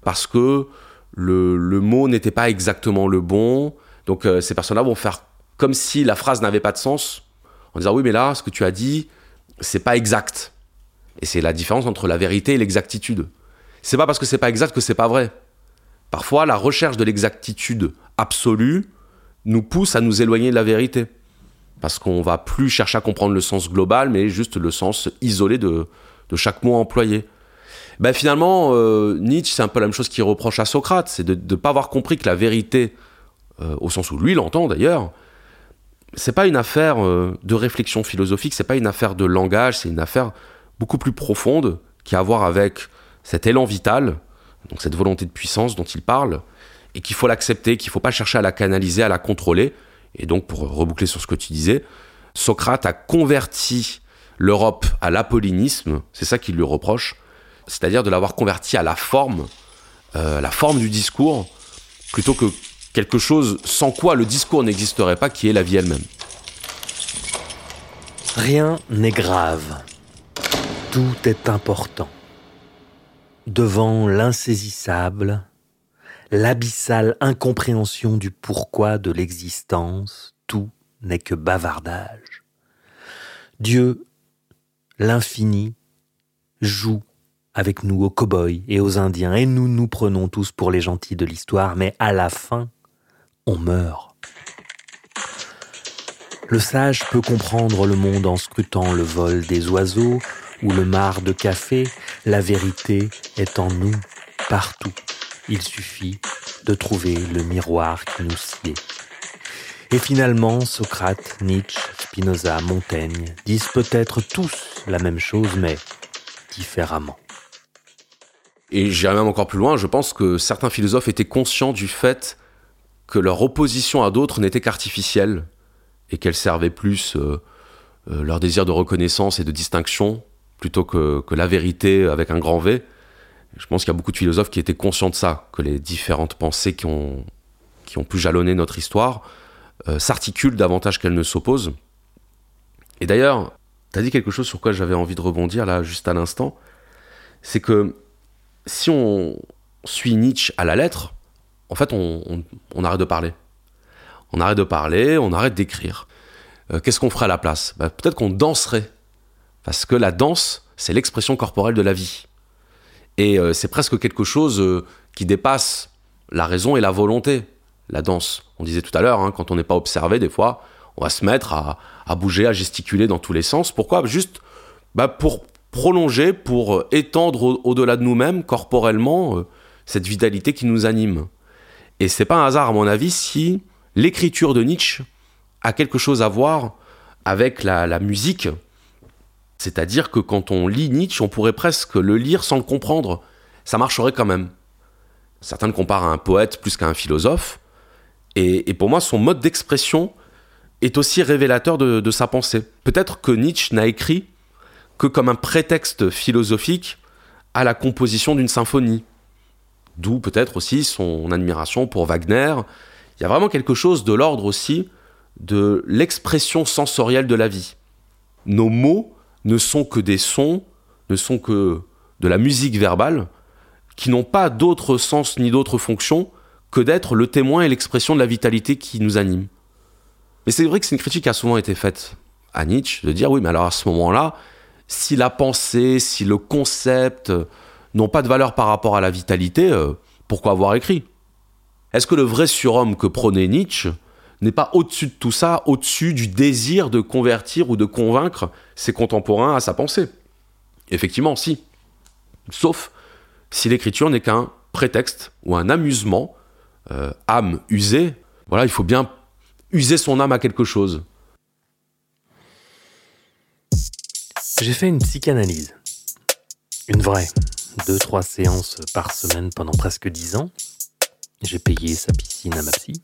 parce que le, mot n'était pas exactement le bon. Donc, euh, ces personnes-là vont faire comme si la phrase n'avait pas de sens en disant oui, mais là, ce que tu as dit, c'est pas exact. Et c'est la différence entre la vérité et l'exactitude. C'est pas parce que c'est pas exact que c'est pas vrai. Parfois, la recherche de l'exactitude absolue nous pousse à nous éloigner de la vérité parce qu'on va plus chercher à comprendre le sens global, mais juste le sens isolé de, chaque mot employé. Ben finalement, euh, Nietzsche, c'est un peu la même chose qu'il reproche à Socrate, c'est de ne pas avoir compris que la vérité, euh, au sens où lui l'entend d'ailleurs, c'est pas une affaire euh, de réflexion philosophique, c'est pas une affaire de langage, c'est une affaire beaucoup plus profonde qui a à voir avec cet élan vital, donc cette volonté de puissance dont il parle, et qu'il faut l'accepter, qu'il faut pas chercher à la canaliser, à la contrôler, et donc, pour reboucler sur ce que tu disais, Socrate a converti l'Europe à l'apollinisme, c'est ça qu'il lui reproche, c'est-à-dire de l'avoir converti à la forme, euh, la forme du discours, plutôt que quelque chose sans quoi le discours n'existerait pas, qui est la vie elle-même. Rien n'est grave. Tout est important. Devant l'insaisissable, l'abyssale incompréhension du pourquoi de l'existence, tout n'est que bavardage. Dieu, l'infini, joue avec nous aux cow-boys et aux Indiens, et nous nous prenons tous pour les gentils de l'histoire, mais à la fin, on meurt. Le sage peut comprendre le monde en scrutant le vol des oiseaux ou le mar de café, la vérité est en nous, partout. Il suffit de trouver le miroir qui nous sied. Et finalement, Socrate, Nietzsche, Spinoza, Montaigne disent peut-être tous la même chose, mais différemment. Et j'irai même encore plus loin, je pense que certains philosophes étaient conscients du fait que leur opposition à d'autres n'était qu'artificielle et qu'elle servait plus euh, euh, leur désir de reconnaissance et de distinction plutôt que, la vérité avec un grand V. Je pense qu'il y a beaucoup de philosophes qui étaient conscients de ça, que les différentes pensées qui ont, qui ont pu jalonner notre histoire euh, s'articulent davantage qu'elles ne s'opposent. Et d'ailleurs, tu as dit quelque chose sur quoi j'avais envie de rebondir là juste à l'instant, c'est que si on suit Nietzsche à la lettre, en fait, on arrête de parler on arrête de parler, on arrête d'écrire. Euh, qu'est-ce qu'on ferait à la place? Bah, Peut-être qu'on danserait. Parce que la danse, c'est l'expression corporelle de la vie. Et euh, c'est presque quelque chose euh, qui dépasse la raison et la volonté, la danse. On disait tout à l'heure, hein, quand on n'est pas observé, des fois, on va se mettre à, bouger, à gesticuler dans tous les sens. Pourquoi? Juste bah, pour prolonger, pour étendre au-delà de nous-mêmes, corporellement, cette vitalité qui nous anime. Et c'est pas un hasard, à mon avis, si l'écriture de Nietzsche a quelque chose à voir avec la, musique. C'est-à-dire que quand on lit Nietzsche, on pourrait presque le lire sans le comprendre. Ça marcherait quand même. Certains le comparent à un poète plus qu'à un philosophe. Et, pour moi, son mode d'expression est aussi révélateur de, de sa pensée. Peut-être que Nietzsche n'a écrit que comme un prétexte philosophique à la composition d'une symphonie. D'où peut-être aussi son admiration pour Wagner il y a vraiment quelque chose de l'ordre aussi de l'expression sensorielle de la vie. Nos mots ne sont que des sons, ne sont que de la musique verbale, qui n'ont pas d'autre sens ni d'autre fonction que d'être le témoin et l'expression de la vitalité qui nous anime. Mais c'est vrai que c'est une critique qui a souvent été faite à Nietzsche, de dire oui, mais alors à ce moment-là, si la pensée, si le concept n'ont pas de valeur par rapport à la vitalité, euh, pourquoi avoir écrit? Est-ce que le vrai surhomme que prônait Nietzsche n'est pas au-dessus de tout ça, au-dessus du désir de convertir ou de convaincre ses contemporains à sa pensée Effectivement, si. Sauf si l'écriture n'est qu'un prétexte ou un amusement, euh, âme usée. Voilà, il faut bien user son âme à quelque chose. J'ai fait une psychanalyse. Une vraie. Deux, trois séances par semaine pendant presque dix ans. J'ai payé sa piscine à ma psy.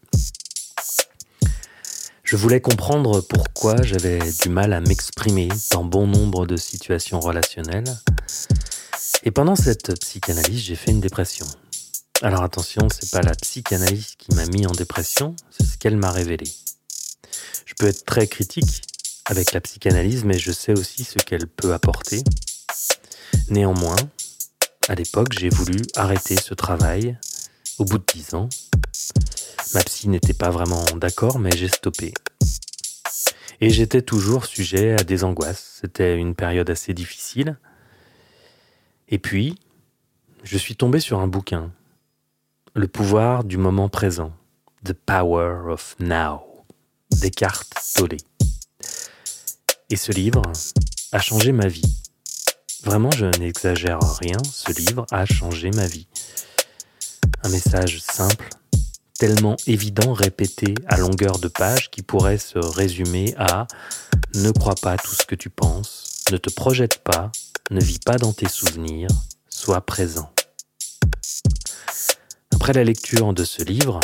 Je voulais comprendre pourquoi j'avais du mal à m'exprimer dans bon nombre de situations relationnelles. Et pendant cette psychanalyse, j'ai fait une dépression. Alors attention, c'est pas la psychanalyse qui m'a mis en dépression, c'est ce qu'elle m'a révélé. Je peux être très critique avec la psychanalyse, mais je sais aussi ce qu'elle peut apporter. Néanmoins, à l'époque, j'ai voulu arrêter ce travail au bout de dix ans, ma psy n'était pas vraiment d'accord, mais j'ai stoppé. Et j'étais toujours sujet à des angoisses. C'était une période assez difficile. Et puis, je suis tombé sur un bouquin. Le pouvoir du moment présent. The Power of Now. Descartes Tolle. Et ce livre a changé ma vie. Vraiment, je n'exagère rien, ce livre a changé ma vie. Un message simple, tellement évident, répété à longueur de page qui pourrait se résumer à Ne crois pas tout ce que tu penses, ne te projette pas, ne vis pas dans tes souvenirs, sois présent. Après la lecture de ce livre,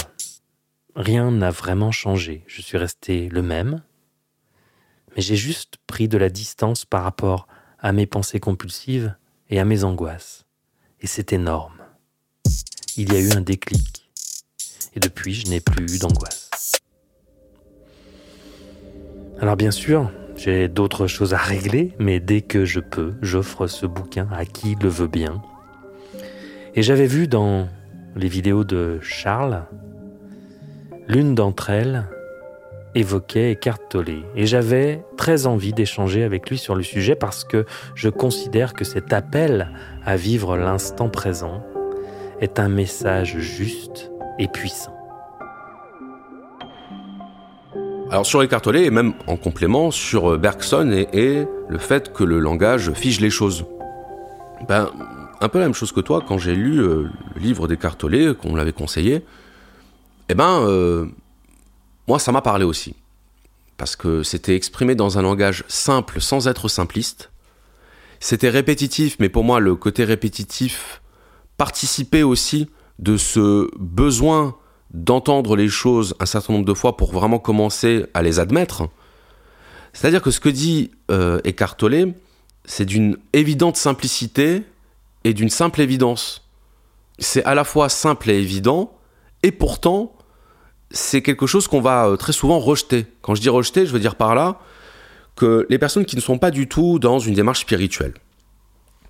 rien n'a vraiment changé. Je suis resté le même, mais j'ai juste pris de la distance par rapport à mes pensées compulsives et à mes angoisses. Et c'est énorme il y a eu un déclic. Et depuis, je n'ai plus eu d'angoisse. Alors bien sûr, J'ai d'autres choses à régler, mais dès que je peux, j'offre ce bouquin à qui le veut bien. Et j'avais vu dans les vidéos de Charles, l'une d'entre elles évoquait Eckhart Tolle. Et j'avais très envie d'échanger avec lui sur le sujet parce que je considère que cet appel à vivre l'instant présent est un message juste puissant. Alors sur Eckhart Tolle, et même en complément, sur Bergson et, le fait que le langage fige les choses. Ben, un peu la même chose que toi, quand j'ai lu euh, le livre d'Eckhart Tolle, qu'on l'avait conseillé, eh ben, euh, moi, ça m'a parlé aussi. Parce que c'était exprimé dans un langage simple sans être simpliste. C'était répétitif, mais pour moi, le côté répétitif participait aussi de ce besoin d'entendre les choses un certain nombre de fois pour vraiment commencer à les admettre. C'est-à-dire que ce que dit euh, Eckhart c'est d'une évidente simplicité et d'une simple évidence. C'est à la fois simple et évident, et pourtant, c'est quelque chose qu'on va euh, très souvent rejeter. Quand je dis rejeter, je veux dire par là que les personnes qui ne sont pas du tout dans une démarche spirituelle,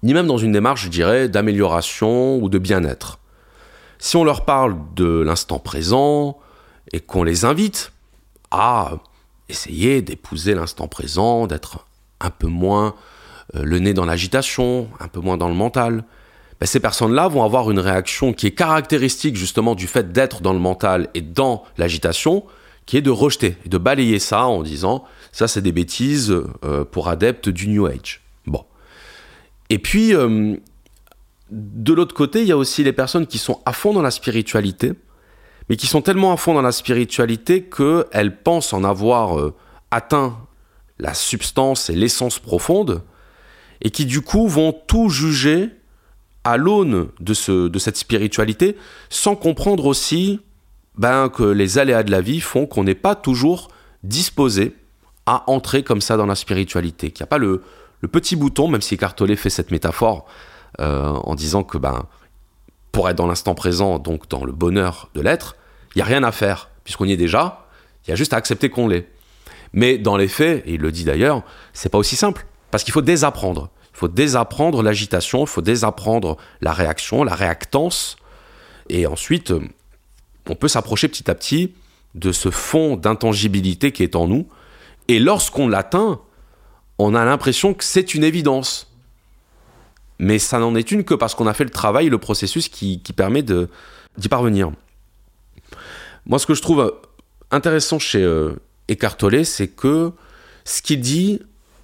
ni même dans une démarche, je dirais, d'amélioration ou de bien-être, si on leur parle de l'instant présent et qu'on les invite à essayer d'épouser l'instant présent, d'être un peu moins euh, le nez dans l'agitation, un peu moins dans le mental, ben, ces personnes-là vont avoir une réaction qui est caractéristique justement du fait d'être dans le mental et dans l'agitation, qui est de rejeter, de balayer ça en disant ça c'est des bêtises euh, pour adeptes du New Age. Bon. Et puis, euh, de l'autre côté, il y a aussi les personnes qui sont à fond dans la spiritualité, mais qui sont tellement à fond dans la spiritualité qu'elles pensent en avoir euh, atteint la substance et l'essence profonde, et qui du coup vont tout juger à l'aune de, ce, de cette spiritualité, sans comprendre aussi ben, que les aléas de la vie font qu'on n'est pas toujours disposé à entrer comme ça dans la spiritualité, qu'il n'y a pas le, le, petit bouton, même si Cartolet fait cette métaphore en disant que ben, pour être dans l'instant présent, donc dans le bonheur de l'être, il n'y a rien à faire, puisqu'on y est déjà, il y a juste à accepter qu'on l'est. Mais dans les faits, et il le dit d'ailleurs, c'est pas aussi simple, parce qu'il faut désapprendre. Il faut désapprendre l'agitation, il faut désapprendre la réaction, la réactance. Et ensuite, on peut s'approcher petit à petit de ce fond d'intangibilité qui est en nous. Et lorsqu'on l'atteint, on a l'impression que c'est une évidence. Mais ça n'en est une que parce qu'on a fait le travail, le processus qui, permet d'y parvenir. Moi, ce que je trouve intéressant chez euh, Eckhart Tolle, c'est que ce qu'il dit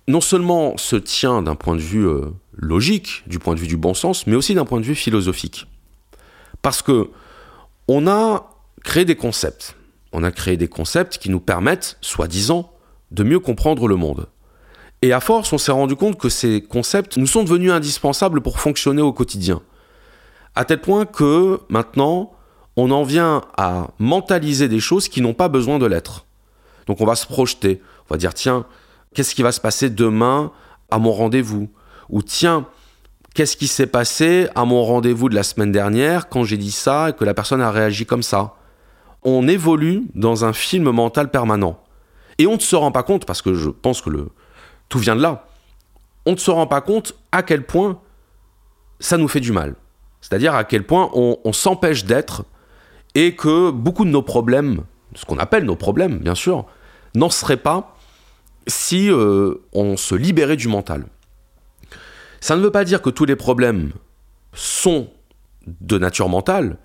non seulement se tient d'un point de vue euh, logique, du point de vue du bon sens, mais aussi d'un point de vue philosophique. Parce que on a créé des concepts. On a créé des concepts qui nous permettent, soi-disant, de mieux comprendre le monde. Et à force, on s'est rendu compte que ces concepts nous sont devenus indispensables pour fonctionner au quotidien. À tel point que maintenant, on en vient à mentaliser des choses qui n'ont pas besoin de l'être. Donc on va se projeter, on va dire tiens, qu'est-ce qui va se passer demain à mon rendez-vous? Ou tiens, qu'est-ce qui s'est passé à mon rendez-vous de la semaine dernière quand j'ai dit ça et que la personne a réagi comme ça? On évolue dans un film mental permanent. Et on ne se rend pas compte, parce que je pense que le... tout vient de là, on ne se rend pas compte à quel point ça nous fait du mal. C'est-à-dire à quel point on, s'empêche d'être et que beaucoup de nos problèmes, ce qu'on appelle nos problèmes bien sûr, n'en seraient pas si euh, on se libérait du mental. Ça ne veut pas dire que tous les problèmes sont de nature mentale.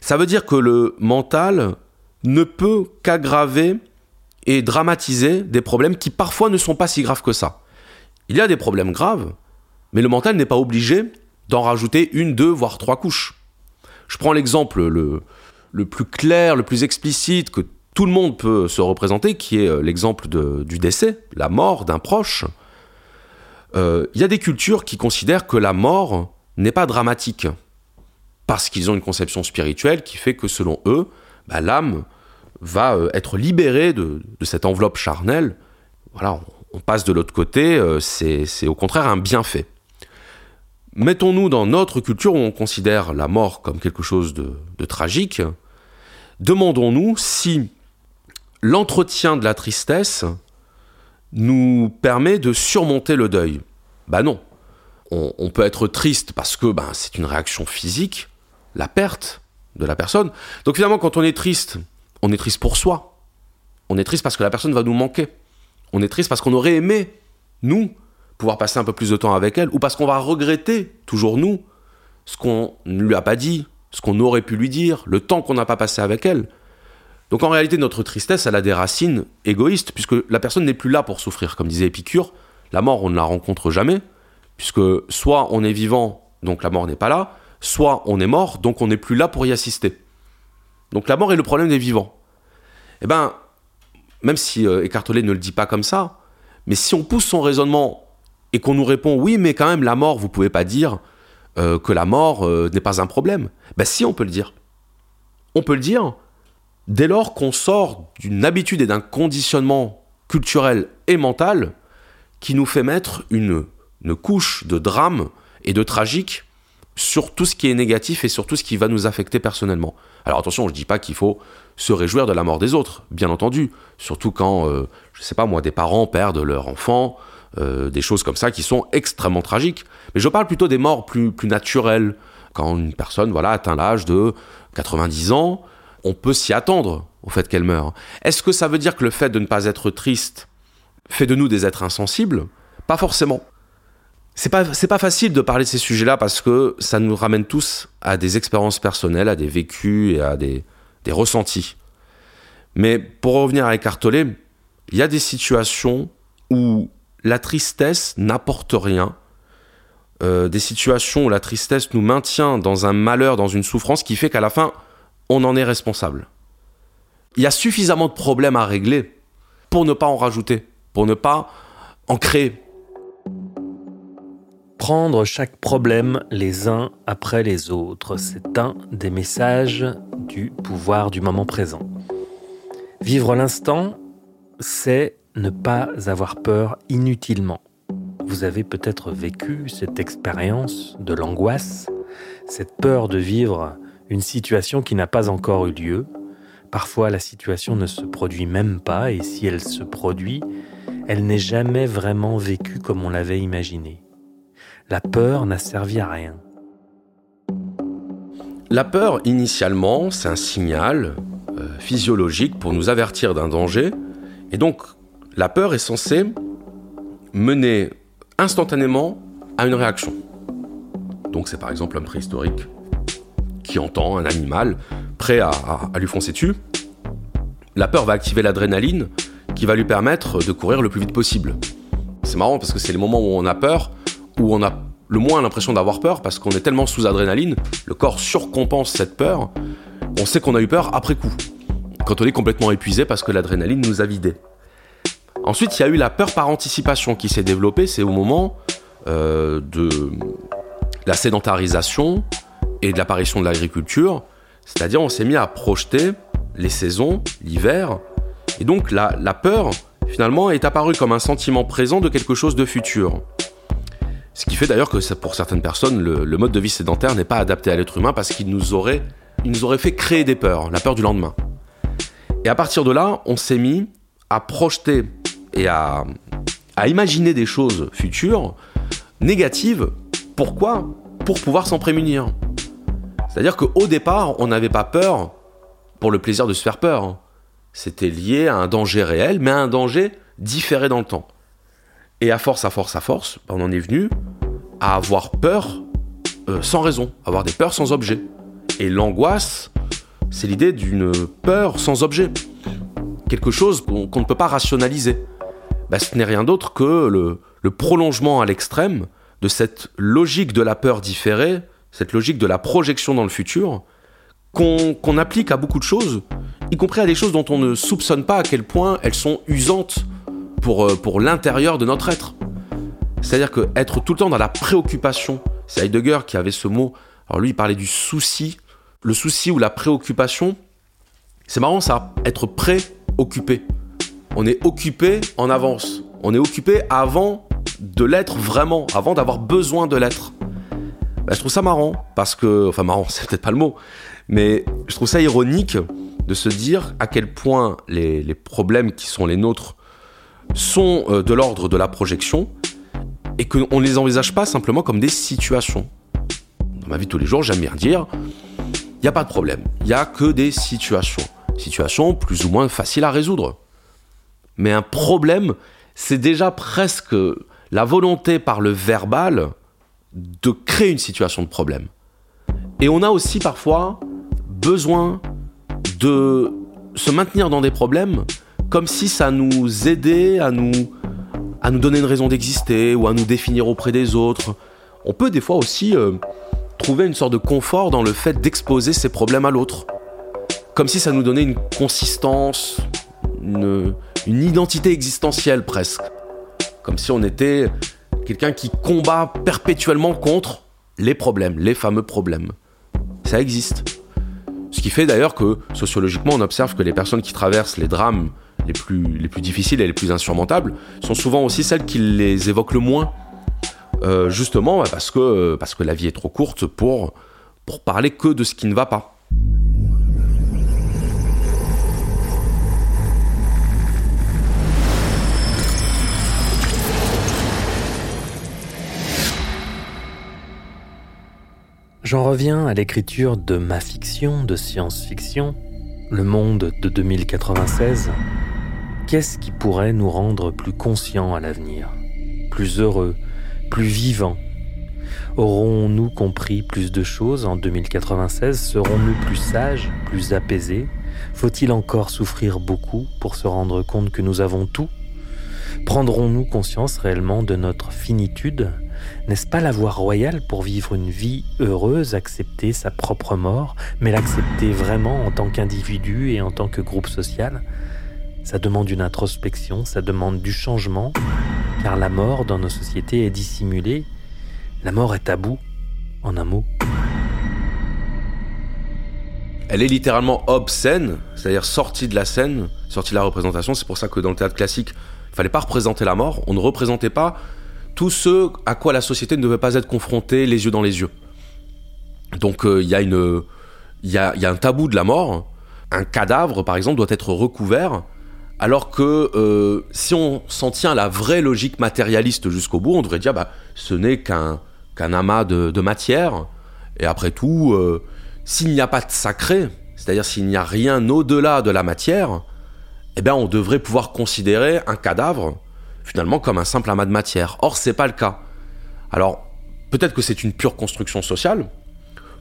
Ça veut dire que le mental ne peut qu'aggraver et dramatiser des problèmes qui parfois ne sont pas si graves que ça. Il y a des problèmes graves, mais le mental n'est pas obligé d'en rajouter une, deux, voire trois couches. Je prends l'exemple le, le plus clair, le plus explicite que tout le monde peut se représenter, qui est euh, l'exemple du décès, la mort d'un proche. Euh, il y a des cultures qui considèrent que la mort n'est pas dramatique, parce qu'ils ont une conception spirituelle qui fait que selon eux, bah, l'âme va euh, être libérée de, cette enveloppe charnelle. Voilà, on, passe de l'autre côté, c'est au contraire un bienfait. Mettons-nous dans notre culture où on considère la mort comme quelque chose de tragique. Demandons-nous si l'entretien de la tristesse nous permet de surmonter le deuil. Bah non. On, peut être triste parce que ben, c'est une réaction physique, la perte de la personne. Donc finalement, quand on est triste, on est triste pour soi. On est triste parce que la personne va nous manquer. On est triste parce qu'on aurait aimé, nous, pouvoir passer un peu plus de temps avec elle, ou parce qu'on va regretter, toujours nous, ce qu'on ne lui a pas dit, ce qu'on aurait pu lui dire, le temps qu'on n'a pas passé avec elle. Donc en réalité, notre tristesse, elle a des racines égoïstes, puisque la personne n'est plus là pour souffrir. Comme disait Épicure, la mort, on ne la rencontre jamais, puisque soit on est vivant, donc la mort n'est pas là, soit on est mort, donc on n'est plus là pour y assister. Donc la mort est le problème des vivants. Eh bien, même si euh, ne le dit pas comme ça, mais si on pousse son raisonnement et qu'on nous répond oui, mais quand même la mort, vous pouvez pas dire euh, que la mort euh, n'est pas un problème. Ben si, on peut le dire. On peut le dire dès lors qu'on sort d'une habitude et d'un conditionnement culturel et mental qui nous fait mettre une, couche de drame et de tragique sur tout ce qui est négatif et sur tout ce qui va nous affecter personnellement. Alors attention, je ne dis pas qu'il faut se réjouir de la mort des autres, bien entendu, surtout quand, je euh, je sais pas moi, des parents perdent leur enfant, euh, des choses comme ça qui sont extrêmement tragiques. Mais je parle plutôt des morts plus, plus naturelles, quand une personne voilà, atteint l'âge de 90 ans, on peut s'y attendre au fait qu'elle meure. Est-ce que ça veut dire que le fait de ne pas être triste fait de nous des êtres insensibles? Pas forcément. C'est pas, c'est pas facile de parler de ces sujets-là parce que ça nous ramène tous à des expériences personnelles, à des vécus et à des, des ressentis. Mais pour revenir à écarteler, il y a des situations où la tristesse n'apporte rien, euh, des situations où la tristesse nous maintient dans un malheur, dans une souffrance qui fait qu'à la fin, on en est responsable. Il y a suffisamment de problèmes à régler pour ne pas en rajouter, pour ne pas en créer. Prendre chaque problème les uns après les autres, c'est un des messages du pouvoir du moment présent. Vivre l'instant, c'est ne pas avoir peur inutilement. Vous avez peut-être vécu cette expérience de l'angoisse, cette peur de vivre une situation qui n'a pas encore eu lieu. Parfois la situation ne se produit même pas et si elle se produit, elle n'est jamais vraiment vécue comme on l'avait imaginé. La peur n'a servi à rien. La peur, initialement, c'est un signal euh, physiologique pour nous avertir d'un danger. Et donc, la peur est censée mener instantanément à une réaction. Donc c'est par exemple un préhistorique qui entend un animal prêt à, lui foncer dessus. La peur va activer l'adrénaline qui va lui permettre de courir le plus vite possible. C'est marrant parce que c'est les moments où on a peur, où on a le moins l'impression d'avoir peur parce qu'on est tellement sous adrénaline, le corps surcompense cette peur, on sait qu'on a eu peur après coup, quand on est complètement épuisé parce que l'adrénaline nous a vidé. Ensuite, il y a eu la peur par anticipation qui s'est développée, c'est au moment euh, de la sédentarisation, et de l'apparition de l'agriculture, c'est-à-dire on s'est mis à projeter les saisons, l'hiver, et donc la, la peur finalement est apparue comme un sentiment présent de quelque chose de futur. Ce qui fait d'ailleurs que pour certaines personnes, le, mode de vie sédentaire n'est pas adapté à l'être humain parce qu'il nous aurait, fait créer des peurs, la peur du lendemain. Et à partir de là, on s'est mis à projeter et à, à imaginer des choses futures négatives. Pourquoi? Pour pouvoir s'en prémunir. C'est-à-dire qu'au départ, on n'avait pas peur pour le plaisir de se faire peur. C'était lié à un danger réel, mais à un danger différé dans le temps. Et à force, à force, à force, ben, on en est venu à avoir peur euh, sans raison, avoir des peurs sans objet. Et l'angoisse, c'est l'idée d'une peur sans objet. Quelque chose qu'on ne peut pas rationaliser. Ben, ce n'est rien d'autre que le, le prolongement à l'extrême de cette logique de la peur différée cette logique de la projection dans le futur, qu'on applique à beaucoup de choses, y compris à des choses dont on ne soupçonne pas à quel point elles sont usantes pour, euh, pour l'intérieur de notre être. C'est-à-dire que être tout le temps dans la préoccupation, c'est Heidegger qui avait ce mot, alors lui il parlait du souci, le souci ou la préoccupation, c'est marrant ça, être préoccupé. On est occupé en avance, on est occupé avant de l'être vraiment, avant d'avoir besoin de l'être. Bah, je trouve ça marrant, parce que, enfin marrant, *laughs* c'est peut-être pas le mot, mais je trouve ça ironique de se dire à quel point les, problèmes qui sont les nôtres sont euh, de l'ordre de la projection et qu'on ne les envisage pas simplement comme des situations. Dans ma vie de tous les jours, j'aime bien dire, il n'y a pas de problème, il n'y a que des situations. Situations plus ou moins faciles à résoudre. Mais un problème, c'est déjà presque la volonté par le verbal de créer une situation de problème. Et on a aussi parfois besoin de se maintenir dans des problèmes comme si ça nous aidait à nous, à nous donner une raison d'exister ou à nous définir auprès des autres. On peut des fois aussi euh, trouver une sorte de confort dans le fait d'exposer ses problèmes à l'autre. Comme si ça nous donnait une consistance, une, une identité existentielle presque. Comme si on était quelqu'un qui combat perpétuellement contre les problèmes, les fameux problèmes. Ça existe. Ce qui fait d'ailleurs que sociologiquement on observe que les personnes qui traversent les drames les plus, les plus difficiles et les plus insurmontables sont souvent aussi celles qui les évoquent le moins. Euh, justement parce que, parce que la vie est trop courte pour, pour parler que de ce qui ne va pas. J'en reviens à l'écriture de ma fiction de science-fiction, Le Monde de 2096. Qu'est-ce qui pourrait nous rendre plus conscients à l'avenir, plus heureux, plus vivants? Aurons-nous compris plus de choses en 2096 Serons-nous plus sages, plus apaisés? Faut-il encore souffrir beaucoup pour se rendre compte que nous avons tout? Prendrons-nous conscience réellement de notre finitude? N'est-ce pas la voie royale pour vivre une vie heureuse, accepter sa propre mort, mais l'accepter vraiment en tant qu'individu et en tant que groupe social? Ça demande une introspection, ça demande du changement, car la mort dans nos sociétés est dissimulée. La mort est tabou, en un mot. Elle est littéralement obscène, c'est-à-dire sortie de la scène, sortie de la représentation. C'est pour ça que dans le théâtre classique, il fallait pas représenter la mort. On ne représentait pas tout ce à quoi la société ne devait pas être confrontée les yeux dans les yeux. Donc euh, il y, y, a, y a un tabou de la mort. Un cadavre, par exemple, doit être recouvert, alors que euh, si on s'en tient à la vraie logique matérialiste jusqu'au bout, on devrait dire bah ce n'est qu'un qu'un amas de, de, matière. Et après tout, euh, s'il n'y a pas de sacré, c'est-à-dire s'il n'y a rien au-delà de la matière, eh bien on devrait pouvoir considérer un cadavre finalement comme un simple amas de matière. Or, c'est pas le cas. Alors, peut-être que c'est une pure construction sociale,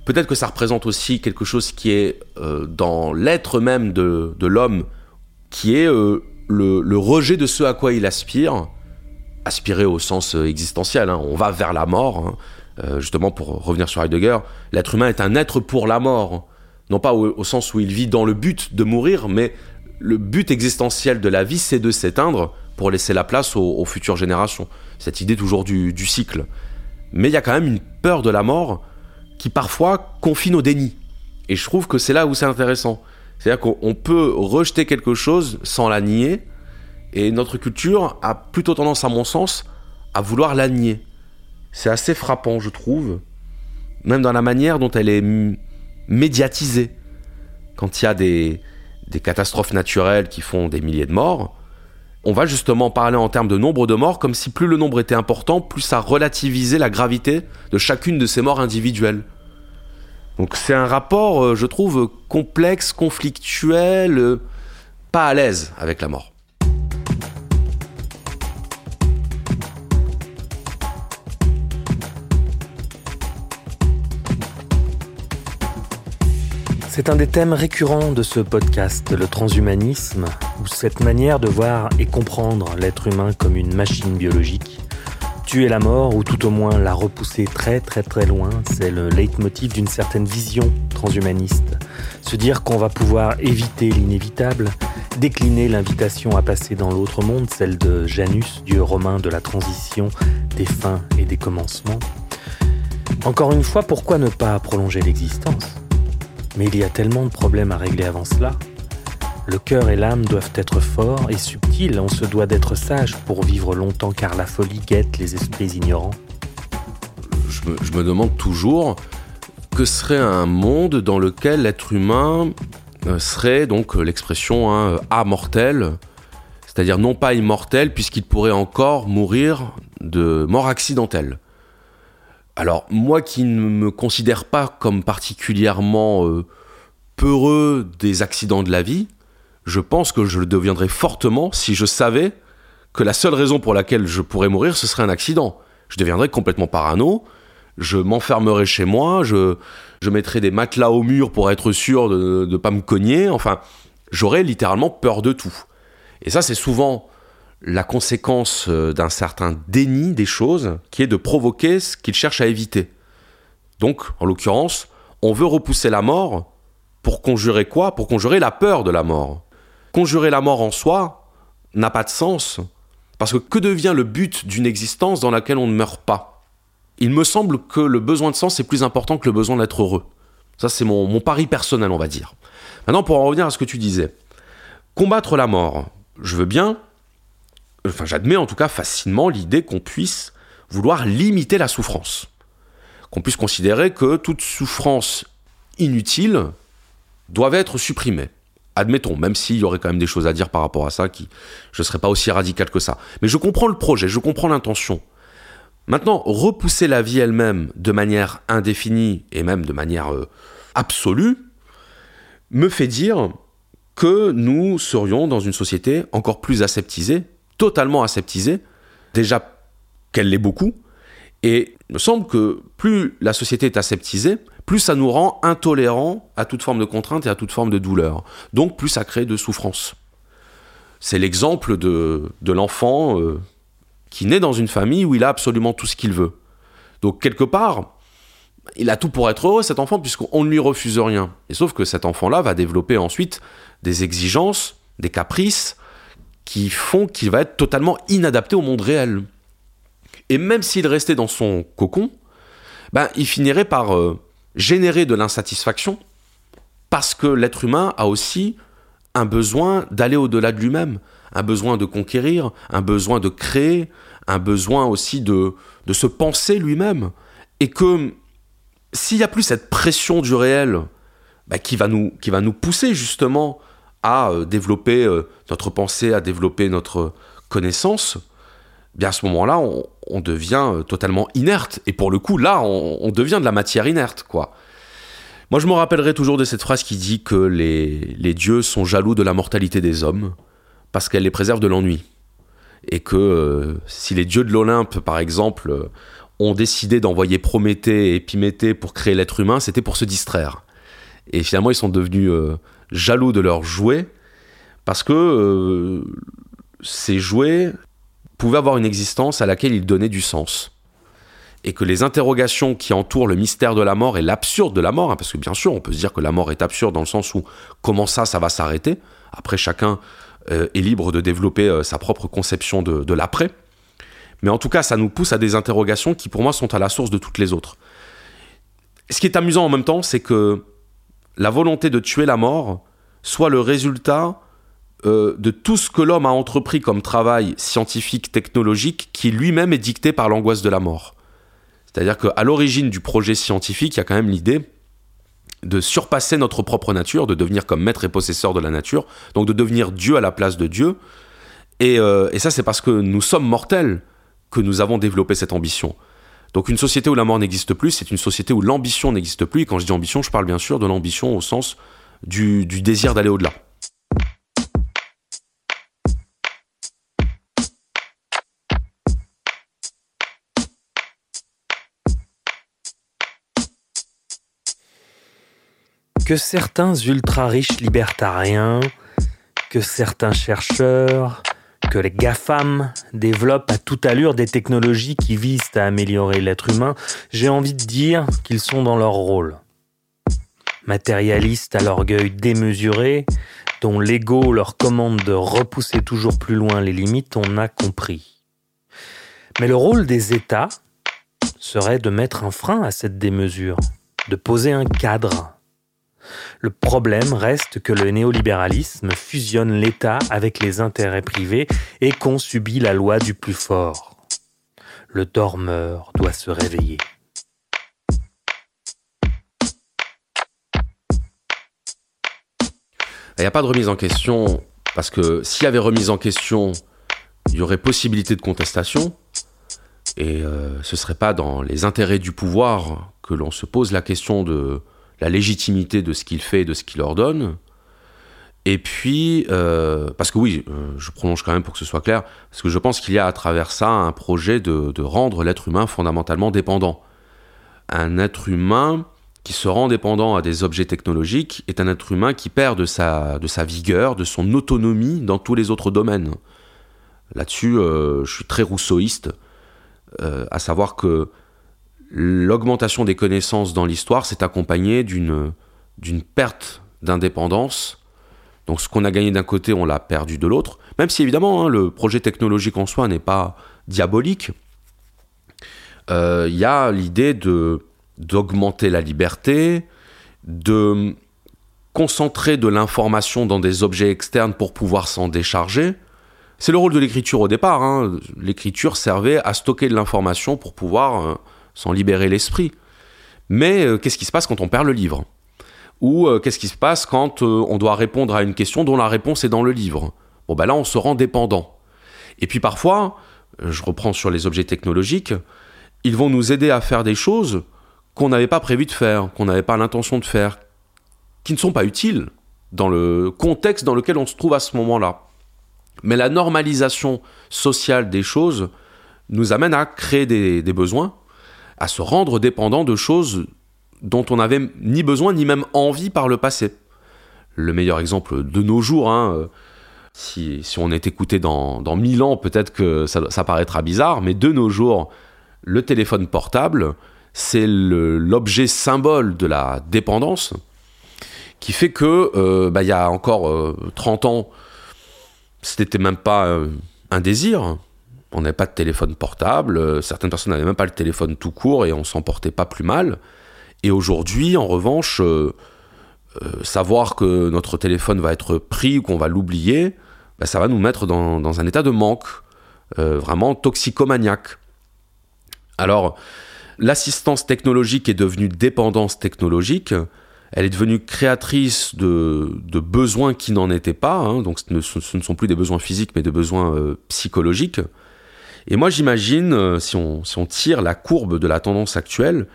peut-être que ça représente aussi quelque chose qui est euh, dans l'être même de, l'homme, qui est euh, le, rejet de ce à quoi il aspire, aspirer au sens euh, existentiel, hein. on va vers la mort, hein. justement pour revenir sur Heidegger, l'être humain est un être pour la mort, non pas au, au sens où il vit dans le but de mourir, mais le but existentiel de la vie, c'est de s'éteindre pour laisser la place aux, futures générations. Cette idée toujours du, du, cycle. Mais il y a quand même une peur de la mort qui parfois confine au déni. Et je trouve que c'est là où c'est intéressant. C'est-à-dire qu'on peut rejeter quelque chose sans la nier, et notre culture a plutôt tendance, à mon sens, à vouloir la nier. C'est assez frappant, je trouve, même dans la manière dont elle est médiatisée. Quand il y a des, des catastrophes naturelles qui font des milliers de morts, on va justement parler en termes de nombre de morts, comme si plus le nombre était important, plus ça relativisait la gravité de chacune de ces morts individuelles. Donc c'est un rapport, euh, je trouve, complexe, conflictuel, euh, pas à l'aise avec la mort. C'est un des thèmes récurrents de ce podcast, le transhumanisme, ou cette manière de voir et comprendre l'être humain comme une machine biologique. Tuer la mort, ou tout au moins la repousser très très très loin, c'est le leitmotiv d'une certaine vision transhumaniste. Se dire qu'on va pouvoir éviter l'inévitable, décliner l'invitation à passer dans l'autre monde, celle de Janus, dieu romain de la transition, des fins et des commencements. Encore une fois, pourquoi ne pas prolonger l'existence? Mais il y a tellement de problèmes à régler avant cela. Le cœur et l'âme doivent être forts et subtils, on se doit d'être sage pour vivre longtemps car la folie guette les esprits ignorants. Je me, demande toujours que serait un monde dans lequel l'être humain serait donc l'expression hein, amortel, c'est-à-dire non pas immortel puisqu'il pourrait encore mourir de mort accidentelle. Alors moi qui ne me considère pas comme particulièrement euh, peureux des accidents de la vie, je pense que je le deviendrais fortement si je savais que la seule raison pour laquelle je pourrais mourir, ce serait un accident. Je deviendrais complètement parano, je m'enfermerais chez moi, je, je mettrais des matelas au mur pour être sûr de ne pas me cogner, enfin, j'aurais littéralement peur de tout. Et ça, c'est souvent la conséquence euh, d'un certain déni des choses, qui est de provoquer ce qu'il cherche à éviter. Donc, en l'occurrence, on veut repousser la mort pour conjurer quoi? Pour conjurer la peur de la mort. Conjurer la mort en soi n'a pas de sens, parce que que devient le but d'une existence dans laquelle on ne meurt pas? Il me semble que le besoin de sens est plus important que le besoin d'être heureux. Ça, c'est mon, mon pari personnel, on va dire. Maintenant, pour en revenir à ce que tu disais, combattre la mort, je veux bien, enfin j'admets en tout cas facilement l'idée qu'on puisse vouloir limiter la souffrance. Qu'on puisse considérer que toute souffrance inutile doit être supprimée. Admettons, même s'il y aurait quand même des choses à dire par rapport à ça, qui je ne serais pas aussi radical que ça. Mais je comprends le projet, je comprends l'intention. Maintenant, repousser la vie elle-même de manière indéfinie et même de manière euh, absolue me fait dire que nous serions dans une société encore plus aseptisée, totalement aseptisée, déjà qu'elle l'est beaucoup, et il me semble que plus la société est aseptisée, plus ça nous rend intolérants à toute forme de contrainte et à toute forme de douleur. Donc plus ça crée de souffrance. C'est l'exemple de, l'enfant euh, qui naît dans une famille où il a absolument tout ce qu'il veut. Donc quelque part, il a tout pour être heureux, cet enfant, puisqu'on ne lui refuse rien. Et sauf que cet enfant-là va développer ensuite des exigences, des caprices, qui font qu'il va être totalement inadapté au monde réel. Et même s'il restait dans son cocon, ben, il finirait par euh, générer de l'insatisfaction, parce que l'être humain a aussi un besoin d'aller au-delà de lui-même, un besoin de conquérir, un besoin de créer, un besoin aussi de, se penser lui-même. Et que s'il n'y a plus cette pression du réel qui, va nous, qui va nous pousser justement à euh, développer euh, notre pensée, à développer notre connaissance, bien à ce moment-là, on, devient euh, totalement inerte. Et pour le coup, là, on, devient de la matière inerte, quoi. Moi, je me rappellerai toujours de cette phrase qui dit que les, dieux sont jaloux de la mortalité des hommes parce qu'elle les préserve de l'ennui. Et que si les dieux de l'Olympe, par exemple, ont décidé d'envoyer Prométhée et Épiméthée pour créer l'être humain, c'était pour se distraire. Et finalement, ils sont devenus euh, jaloux de leurs jouets parce que euh, ces jouets pouvaient avoir une existence à laquelle ils donnaient du sens. Et que les interrogations qui entourent le mystère de la mort et l'absurde de la mort, hein, parce que bien sûr, on peut se dire que la mort est absurde dans le sens où comment ça, ça va s'arrêter? Après, chacun euh, est libre de développer sa propre conception de l'après. Mais en tout cas, ça nous pousse à des interrogations qui, pour moi, sont à la source de toutes les autres. Ce qui est amusant en même temps, c'est que la volonté de tuer la mort soit le résultat euh, de tout ce que l'homme a entrepris comme travail scientifique, technologique, qui lui-même est dicté par l'angoisse de la mort. C'est-à-dire qu'à l'origine du projet scientifique, il y a quand même l'idée de surpasser notre propre nature, de devenir comme maître et possesseur de la nature, donc de devenir Dieu à la place de Dieu. Et, euh, ça, c'est parce que nous sommes mortels que nous avons développé cette ambition. Donc une société où la mort n'existe plus, c'est une société où l'ambition n'existe plus. Et quand je dis ambition, je parle bien sûr de l'ambition au sens du désir d'aller au-delà. Que certains ultra-riches libertariens, que certains chercheurs, que les GAFAM développent à toute allure des technologies qui visent à améliorer l'être humain, j'ai envie de dire qu'ils sont dans leur rôle. Matérialistes à l'orgueil démesuré, dont l'ego leur commande de repousser toujours plus loin les limites, on a compris. Mais le rôle des États serait de mettre un frein à cette démesure, de poser un cadre, le problème reste que le néolibéralisme fusionne l'État avec les intérêts privés et qu'on subit la loi du plus fort. Le dormeur doit se réveiller. Il n'y a pas de remise en question Parce que s'il y avait remise en question, il y aurait possibilité de contestation. Et euh, ce serait pas dans les intérêts du pouvoir que l'on se pose la question de la légitimité de ce qu'il fait et de ce qu'il ordonne. Et puis, euh, parce que oui, euh, je prolonge quand même pour que ce soit clair, parce que je pense qu'il y a à travers ça un projet de, de rendre l'être humain fondamentalement dépendant. Un être humain qui se rend dépendant à des objets technologiques est un être humain qui perd de sa, de sa vigueur, de son autonomie dans tous les autres domaines. Là-dessus, euh, je suis très rousseauiste, à savoir que l'augmentation des connaissances dans l'histoire s'est accompagnée d'une d'une perte d'indépendance. Donc ce qu'on a gagné d'un côté, on l'a perdu de l'autre. Même si évidemment, hein, le projet technologique en soi n'est pas diabolique, euh, il y a l'idée de d'augmenter la liberté, de concentrer de l'information dans des objets externes pour pouvoir s'en décharger. C'est le rôle de l'écriture au départ. hein. L'écriture servait à stocker de l'information pour pouvoir euh, s'en libérer l'esprit. Mais euh, qu'est-ce qui se passe quand on perd le livre? Ou euh, qu'est-ce qui se passe quand euh, on doit répondre à une question dont la réponse est dans le livre? Bon, ben là, on se rend dépendant. Et puis parfois, je reprends sur les objets technologiques, ils vont nous aider à faire des choses qu'on n'avait pas prévu de faire, qu'on n'avait pas l'intention de faire, qui ne sont pas utiles dans le contexte dans lequel on se trouve à ce moment-là. Mais la normalisation sociale des choses nous amène à créer des besoins, à se rendre dépendant de choses dont on n'avait ni besoin ni même envie par le passé. Le meilleur exemple de nos jours, hein, euh, si, si on est écouté dans, dans 1000 ans, peut-être que ça, ça paraîtra bizarre, mais de nos jours, le téléphone portable, c'est l'objet symbole de la dépendance qui fait que euh, bah, il y a encore euh, 30 ans, c'était même pas euh, un désir. On n'avait pas de téléphone portable, euh, certaines personnes n'avaient même pas le téléphone tout court et on s'en portait pas plus mal. Et aujourd'hui, en revanche, euh, euh, savoir que notre téléphone va être pris ou qu'on va l'oublier, bah, ça va nous mettre dans, un état de manque, vraiment toxicomaniaque. Alors, l'assistance technologique est devenue dépendance technologique. Elle est devenue créatrice de, besoins qui n'en étaient pas. hein. donc, ce ne, sont plus des besoins physiques, mais des besoins psychologiques. Et moi, j'imagine, euh, si on, tire la courbe de la tendance actuelle,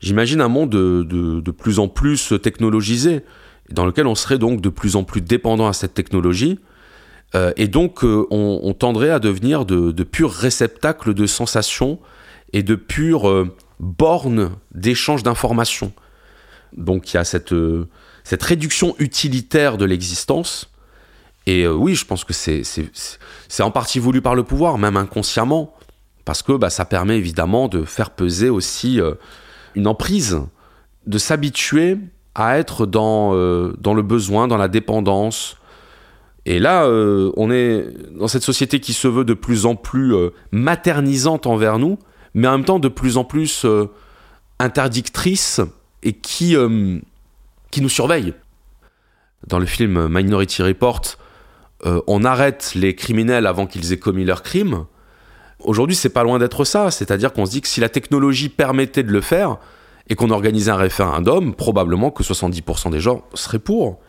j'imagine un monde de, plus en plus technologisé, dans lequel on serait donc de plus en plus dépendant à cette technologie. Euh, et donc, euh, on, tendrait à devenir de, purs réceptacles de sensations et de pures bornes d'échange d'informations. Donc, il y a cette réduction utilitaire de l'existence. Et euh, oui, je pense que c'est en partie voulu par le pouvoir, même inconsciemment, parce que bah, ça permet évidemment de faire peser aussi euh, une emprise, de s'habituer à être dans, euh, dans le besoin, dans la dépendance. Et là, on est dans cette société qui se veut de plus en plus maternisante envers nous, mais en même temps de plus en plus interdictrice et qui, qui nous surveille. Dans le film Minority Report, euh, on arrête les criminels avant qu'ils aient commis leur crime. Aujourd'hui, c'est pas loin d'être ça. C'est-à-dire qu'on se dit que si la technologie permettait de le faire et qu'on organisait un référendum, probablement que 70% des gens seraient pour.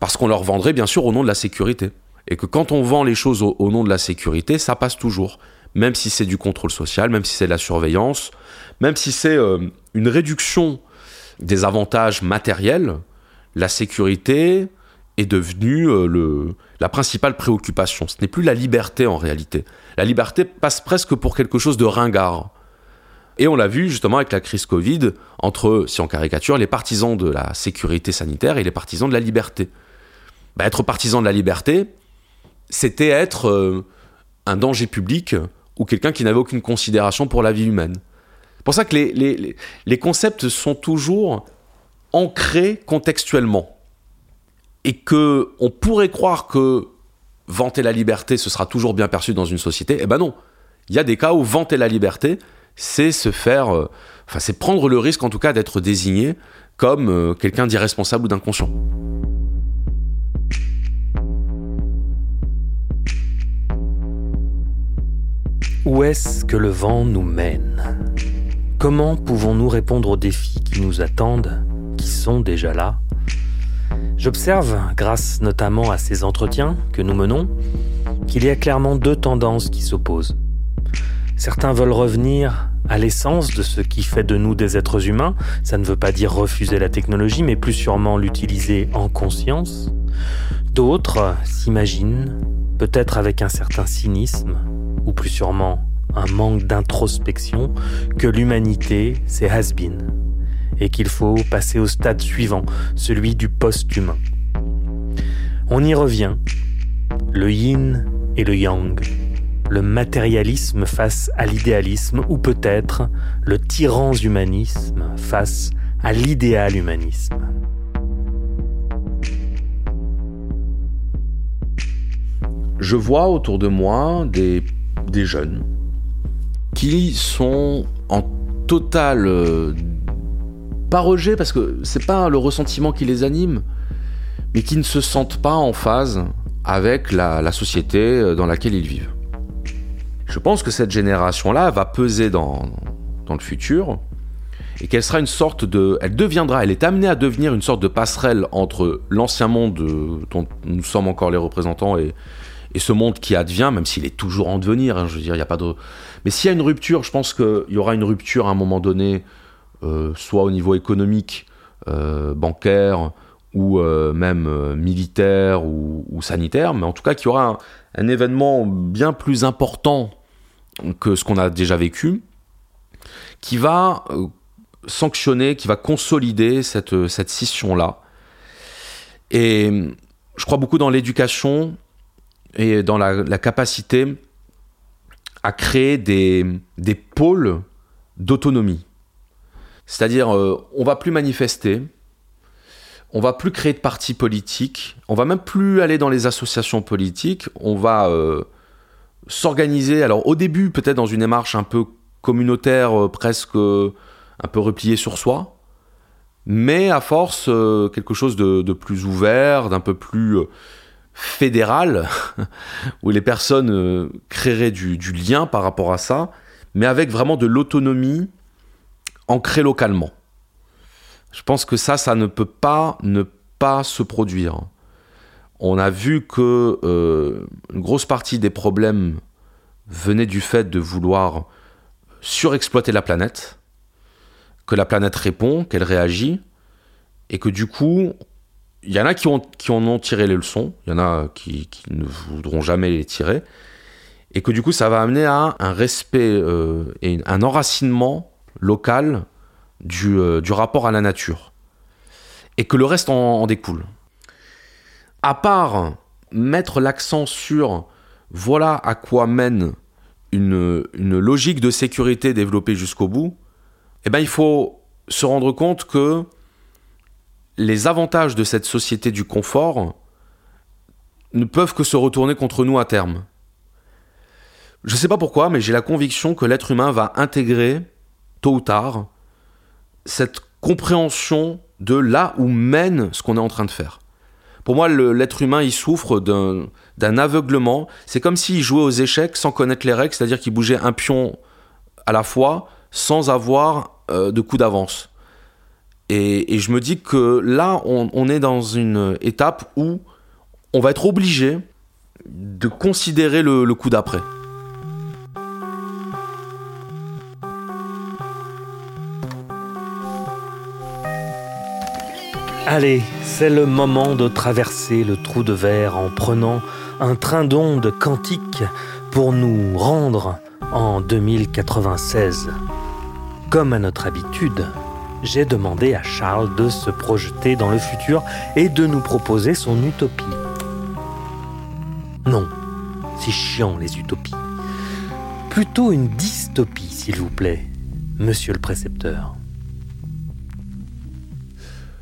Parce qu'on leur vendrait bien sûr au nom de la sécurité. Et que quand on vend les choses au, au nom de la sécurité, ça passe toujours. Même si c'est du contrôle social, même si c'est de la surveillance, même si c'est euh, une réduction des avantages matériels, la sécurité est devenue euh, le, la principale préoccupation. Ce n'est plus la liberté en réalité. La liberté passe presque pour quelque chose de ringard. Et on l'a vu justement avec la crise Covid, entre, si on caricature, les partisans de la sécurité sanitaire et les partisans de la liberté. Bah, être partisan de la liberté, c'était être euh, un danger public ou quelqu'un qui n'avait aucune considération pour la vie humaine. C'est pour ça que les, les- les- les concepts sont toujours ancrés contextuellement. Et que on pourrait croire que vanter la liberté, ce sera toujours bien perçu dans une société. Eh ben non. Il y a des cas où vanter la liberté, c'est se faire. euh, c'est prendre le risque, en tout cas, d'être désigné comme euh, quelqu'un d'irresponsable ou d'inconscient. Où est-ce que le vent nous mène? Comment pouvons-nous répondre aux défis qui nous attendent, qui sont déjà là? J'observe, grâce notamment à ces entretiens que nous menons, qu'il y a clairement deux tendances qui s'opposent. Certains veulent revenir à l'essence de ce qui fait de nous des êtres humains, ça ne veut pas dire refuser la technologie, mais plus sûrement l'utiliser en conscience. D'autres s'imaginent, peut-être avec un certain cynisme, ou plus sûrement un manque d'introspection, que l'humanité, c'est has-been, et qu'il faut passer au stade suivant, celui du post-humain. On y revient, le yin et le yang, le matérialisme face à l'idéalisme, ou peut-être le tyran-humanisme face à l'idéal-humanisme. Je vois autour de moi des, des jeunes qui sont en total euh, pas rejet parce que c'est pas le ressentiment qui les anime, mais qui ne se sentent pas en phase avec la, société euh, dans laquelle ils vivent. Je pense que cette génération-là va peser dans, dans le futur et qu'elle sera une sorte de. Elle deviendra, elle est amenée à devenir une sorte de passerelle entre l'ancien monde euh, dont nous sommes encore les représentants et, et ce monde qui advient, même s'il est toujours en devenir, hein, je veux dire, il a pas de... Mais s'il y a une rupture, je pense qu'il y aura une rupture à un moment donné, soit au niveau économique, euh, bancaire, ou euh, même militaire ou, sanitaire, mais en tout cas qu'il y aura un, événement bien plus important que ce qu'on a déjà vécu, qui va sanctionner, qui va consolider cette, scission-là. Et je crois beaucoup dans l'éducation et dans la, capacité à créer des pôles d'autonomie. C'est-à-dire, euh, on va plus manifester, on va plus créer de partis politiques, on va même plus aller dans les associations politiques, on va euh, s'organiser. Alors au début, peut-être dans une démarche un peu communautaire, euh, presque un peu repliée sur soi, mais à force, quelque chose de, plus ouvert, d'un peu plus fédéral, *laughs* où les personnes créeraient du, lien par rapport à ça, mais avec vraiment de l'autonomie ancrée localement. Je pense que ça, ça ne peut pas ne pas se produire. On a vu que euh, une grosse partie des problèmes venaient du fait de vouloir surexploiter la planète, que la planète répond, qu'elle réagit, et que du coup, il y en a qui en ont tiré les leçons, il y en a qui, ne voudront jamais les tirer, et que du coup ça va amener à un respect euh, et un enracinement local du, euh, du, rapport à la nature, et que le reste en, découle. À part mettre l'accent sur voilà à quoi mène une, une logique de sécurité développée jusqu'au bout, eh ben, il faut se rendre compte que les avantages de cette société du confort ne peuvent que se retourner contre nous à terme. Je ne sais pas pourquoi, mais j'ai la conviction que l'être humain va intégrer, tôt ou tard, cette compréhension de là où mène ce qu'on est en train de faire. Pour moi, l'être humain, il souffre d'un aveuglement. C'est comme s'il jouait aux échecs sans connaître les règles, c'est-à-dire qu'il bougeait un pion à la fois sans avoir euh, de coup d'avance. Et, je me dis que là, on, est dans une étape où on va être obligé de considérer le, coup d'après. Allez, c'est le moment de traverser le trou de verre en prenant un train d'ondes quantique pour nous rendre en 2096. Comme à notre habitude, j'ai demandé à Charles de se projeter dans le futur et de nous proposer son utopie. Non, c'est chiant les utopies. Plutôt une dystopie, s'il vous plaît, monsieur le précepteur.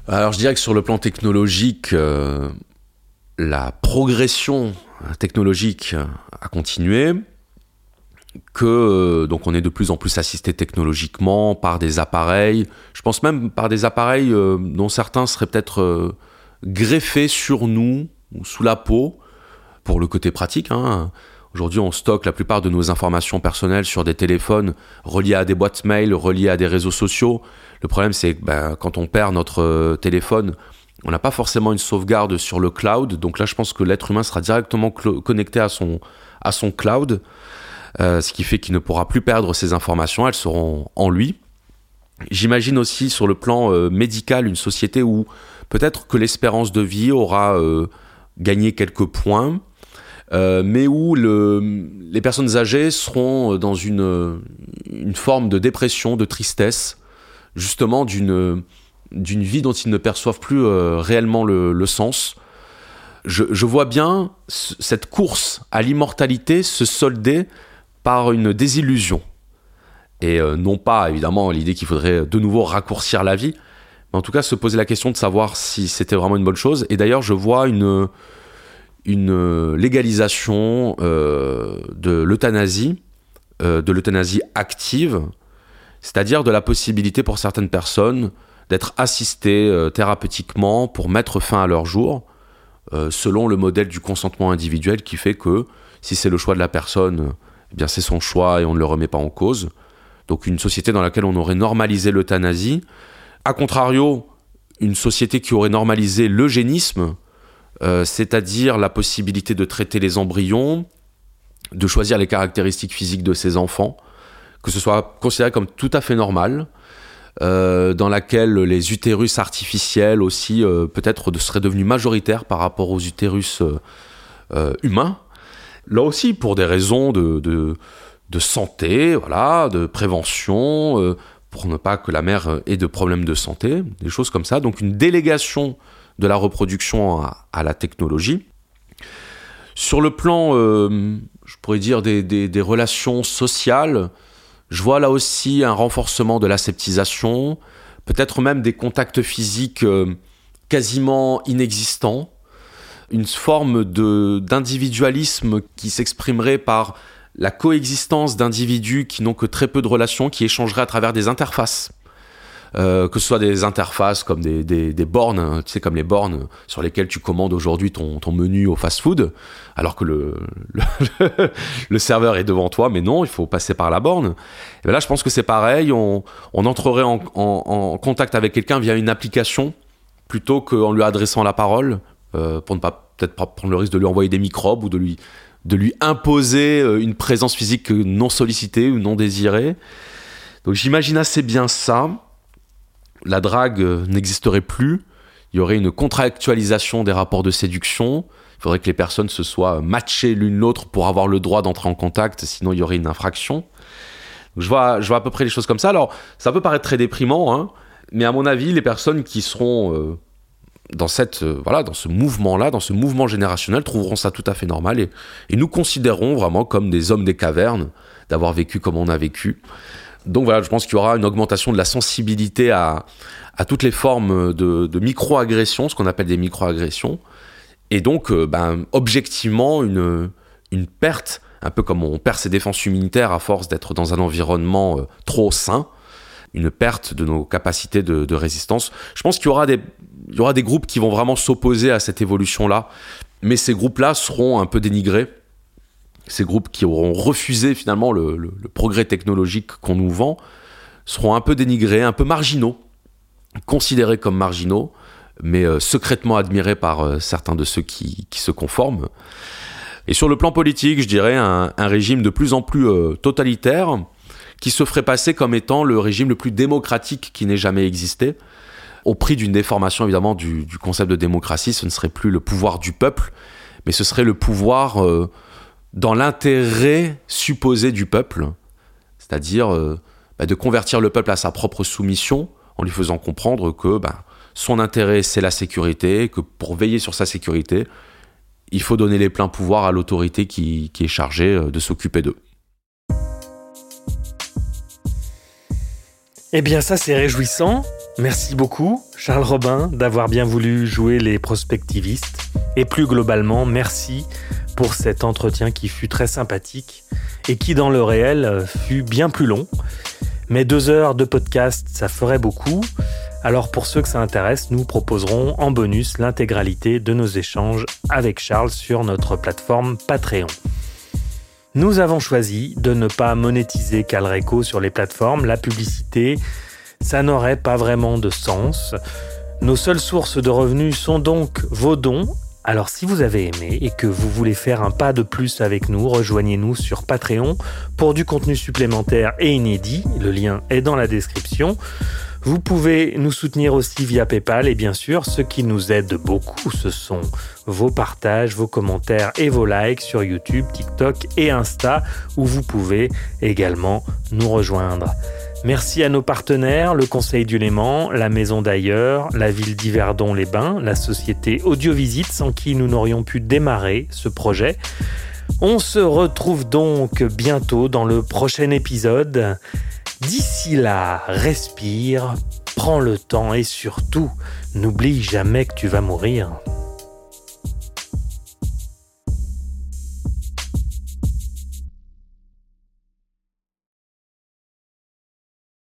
Alors je dirais que sur le plan technologique, euh, la progression technologique a continué que euh, donc on est de plus en plus assisté technologiquement par des appareils. Je pense même par des appareils euh, dont certains seraient peut-être greffés sur nous ou sous la peau pour le côté pratique. Hein. Aujourd'hui, on stocke la plupart de nos informations personnelles sur des téléphones reliés à des boîtes mail, reliés à des réseaux sociaux. Le problème, c'est que ben, quand on perd notre téléphone, On n'a pas forcément une sauvegarde sur le cloud, donc là je pense que l'être humain sera directement connecté à son, à son cloud, euh, ce qui fait qu'il ne pourra plus perdre ses informations, elles seront en lui. J'imagine aussi sur le plan euh, médical une société où peut-être que l'espérance de vie aura euh, gagné quelques points, mais où le, les personnes âgées seront dans une, forme de dépression, de tristesse, justement d'une vie dont ils ne perçoivent plus euh, réellement le, sens. Je, vois bien cette course à l'immortalité se solder par une désillusion. Et euh, non pas, évidemment, l'idée qu'il faudrait de nouveau raccourcir la vie, mais en tout cas se poser la question de savoir si c'était vraiment une bonne chose. Et d'ailleurs, je vois une, une légalisation euh, de l'euthanasie, de l'euthanasie active, c'est-à-dire de la possibilité pour certaines personnes d'être assistés euh, thérapeutiquement pour mettre fin à leur jour, euh, selon le modèle du consentement individuel qui fait que si c'est le choix de la personne, eh bien c'est son choix et on ne le remet pas en cause. Donc une société dans laquelle on aurait normalisé l'euthanasie. A contrario, une société qui aurait normalisé l'eugénisme, euh, c'est-à-dire la possibilité de traiter les embryons, de choisir les caractéristiques physiques de ses enfants, que ce soit considéré comme tout à fait normal, euh, dans laquelle les utérus artificiels aussi euh, peut-être seraient devenus majoritaires par rapport aux utérus humains. Là aussi, pour des raisons de, de, santé, voilà, de prévention, pour ne pas que la mère ait de problèmes de santé, des choses comme ça. Donc une délégation de la reproduction à, la technologie. Sur le plan, je pourrais dire, des, des relations sociales, je vois là aussi un renforcement de l'aseptisation, peut-être même des contacts physiques euh, quasiment inexistants, une forme d'individualisme qui s'exprimerait par la coexistence d'individus qui n'ont que très peu de relations, qui échangeraient à travers des interfaces. Euh, que ce soit des interfaces comme des, des, bornes, hein, tu sais, comme les bornes sur lesquelles tu commandes aujourd'hui ton, menu au fast-food, alors que *laughs* le, le, serveur est devant toi, mais non, il faut passer par la borne. Et ben là, je pense que c'est pareil, on, on entrerait en, en, contact avec quelqu'un via une application plutôt qu'en lui adressant la parole, euh, pour ne pas peut-être prendre le risque de lui envoyer des microbes ou de lui, de lui imposer euh, une présence physique non sollicitée ou non désirée. Donc j'imagine assez bien ça la drague euh, n'existerait plus, il y aurait une contractualisation des rapports de séduction, il faudrait que les personnes se soient matchées l'une l'autre pour avoir le droit d'entrer en contact, sinon il y aurait une infraction. je, vois, à peu près les choses comme ça. Alors, ça peut paraître très déprimant, hein, mais à mon avis, les personnes qui seront euh, dans, cette, euh, voilà, dans ce mouvement-là, dans ce mouvement générationnel, trouveront ça tout à fait normal et, et nous considérons vraiment comme des hommes des cavernes, d'avoir vécu comme on a vécu. Donc voilà, je pense qu'il y aura une augmentation de la sensibilité à, toutes les formes de, micro-agressions, ce qu'on appelle des micro-agressions. Et donc, euh, ben, objectivement, une, perte, un peu comme on perd ses défenses immunitaires à force d'être dans un environnement euh, trop sain, une perte de nos capacités de, résistance. Je pense qu'il y aura des groupes qui vont vraiment s'opposer à cette évolution-là, mais ces groupes-là seront un peu dénigrés ces groupes qui auront refusé finalement le, progrès technologique qu'on nous vend seront un peu dénigrés, un peu marginaux, considérés comme marginaux, mais euh, secrètement admirés par euh, certains de ceux qui, se conforment. Et sur le plan politique, je dirais un, régime de plus en plus euh, totalitaire qui se ferait passer comme étant le régime le plus démocratique qui n'ait jamais existé. Au prix d'une déformation évidemment du, concept de démocratie, ce ne serait plus le pouvoir du peuple, mais ce serait le pouvoir dans l'intérêt supposé du peuple, c'est-à-dire euh, bah, de convertir le peuple à sa propre soumission en lui faisant comprendre que bah, son intérêt c'est la sécurité, que pour veiller sur sa sécurité, il faut donner les pleins pouvoirs à l'autorité qui, qui est chargée euh, de s'occuper d'eux. Eh bien ça c'est réjouissant. Merci beaucoup Charles Robin d'avoir bien voulu jouer les prospectivistes. Et plus globalement, merci pour cet entretien qui fut très sympathique et qui dans le réel fut bien plus long. Mais deux heures de podcast, ça ferait beaucoup. Alors pour ceux que ça intéresse, nous proposerons en bonus l'intégralité de nos échanges avec Charles sur notre plateforme Patreon. Nous avons choisi de ne pas monétiser Calreco sur les plateformes. La publicité, ça n'aurait pas vraiment de sens. Nos seules sources de revenus sont donc vos dons. Alors si vous avez aimé et que vous voulez faire un pas de plus avec nous, rejoignez-nous sur Patreon pour du contenu supplémentaire et inédit. Le lien est dans la description. Vous pouvez nous soutenir aussi via PayPal et bien sûr, ce qui nous aide beaucoup, ce sont vos partages, vos commentaires et vos likes sur YouTube, TikTok et Insta où vous pouvez également nous rejoindre. Merci à nos partenaires, le Conseil du Léman, la Maison d'ailleurs, la ville d'Yverdon-les-Bains, la société Audiovisite sans qui nous n'aurions pu démarrer ce projet. On se retrouve donc bientôt dans le prochain épisode. D'ici là, respire, prends le temps et surtout, n'oublie jamais que tu vas mourir.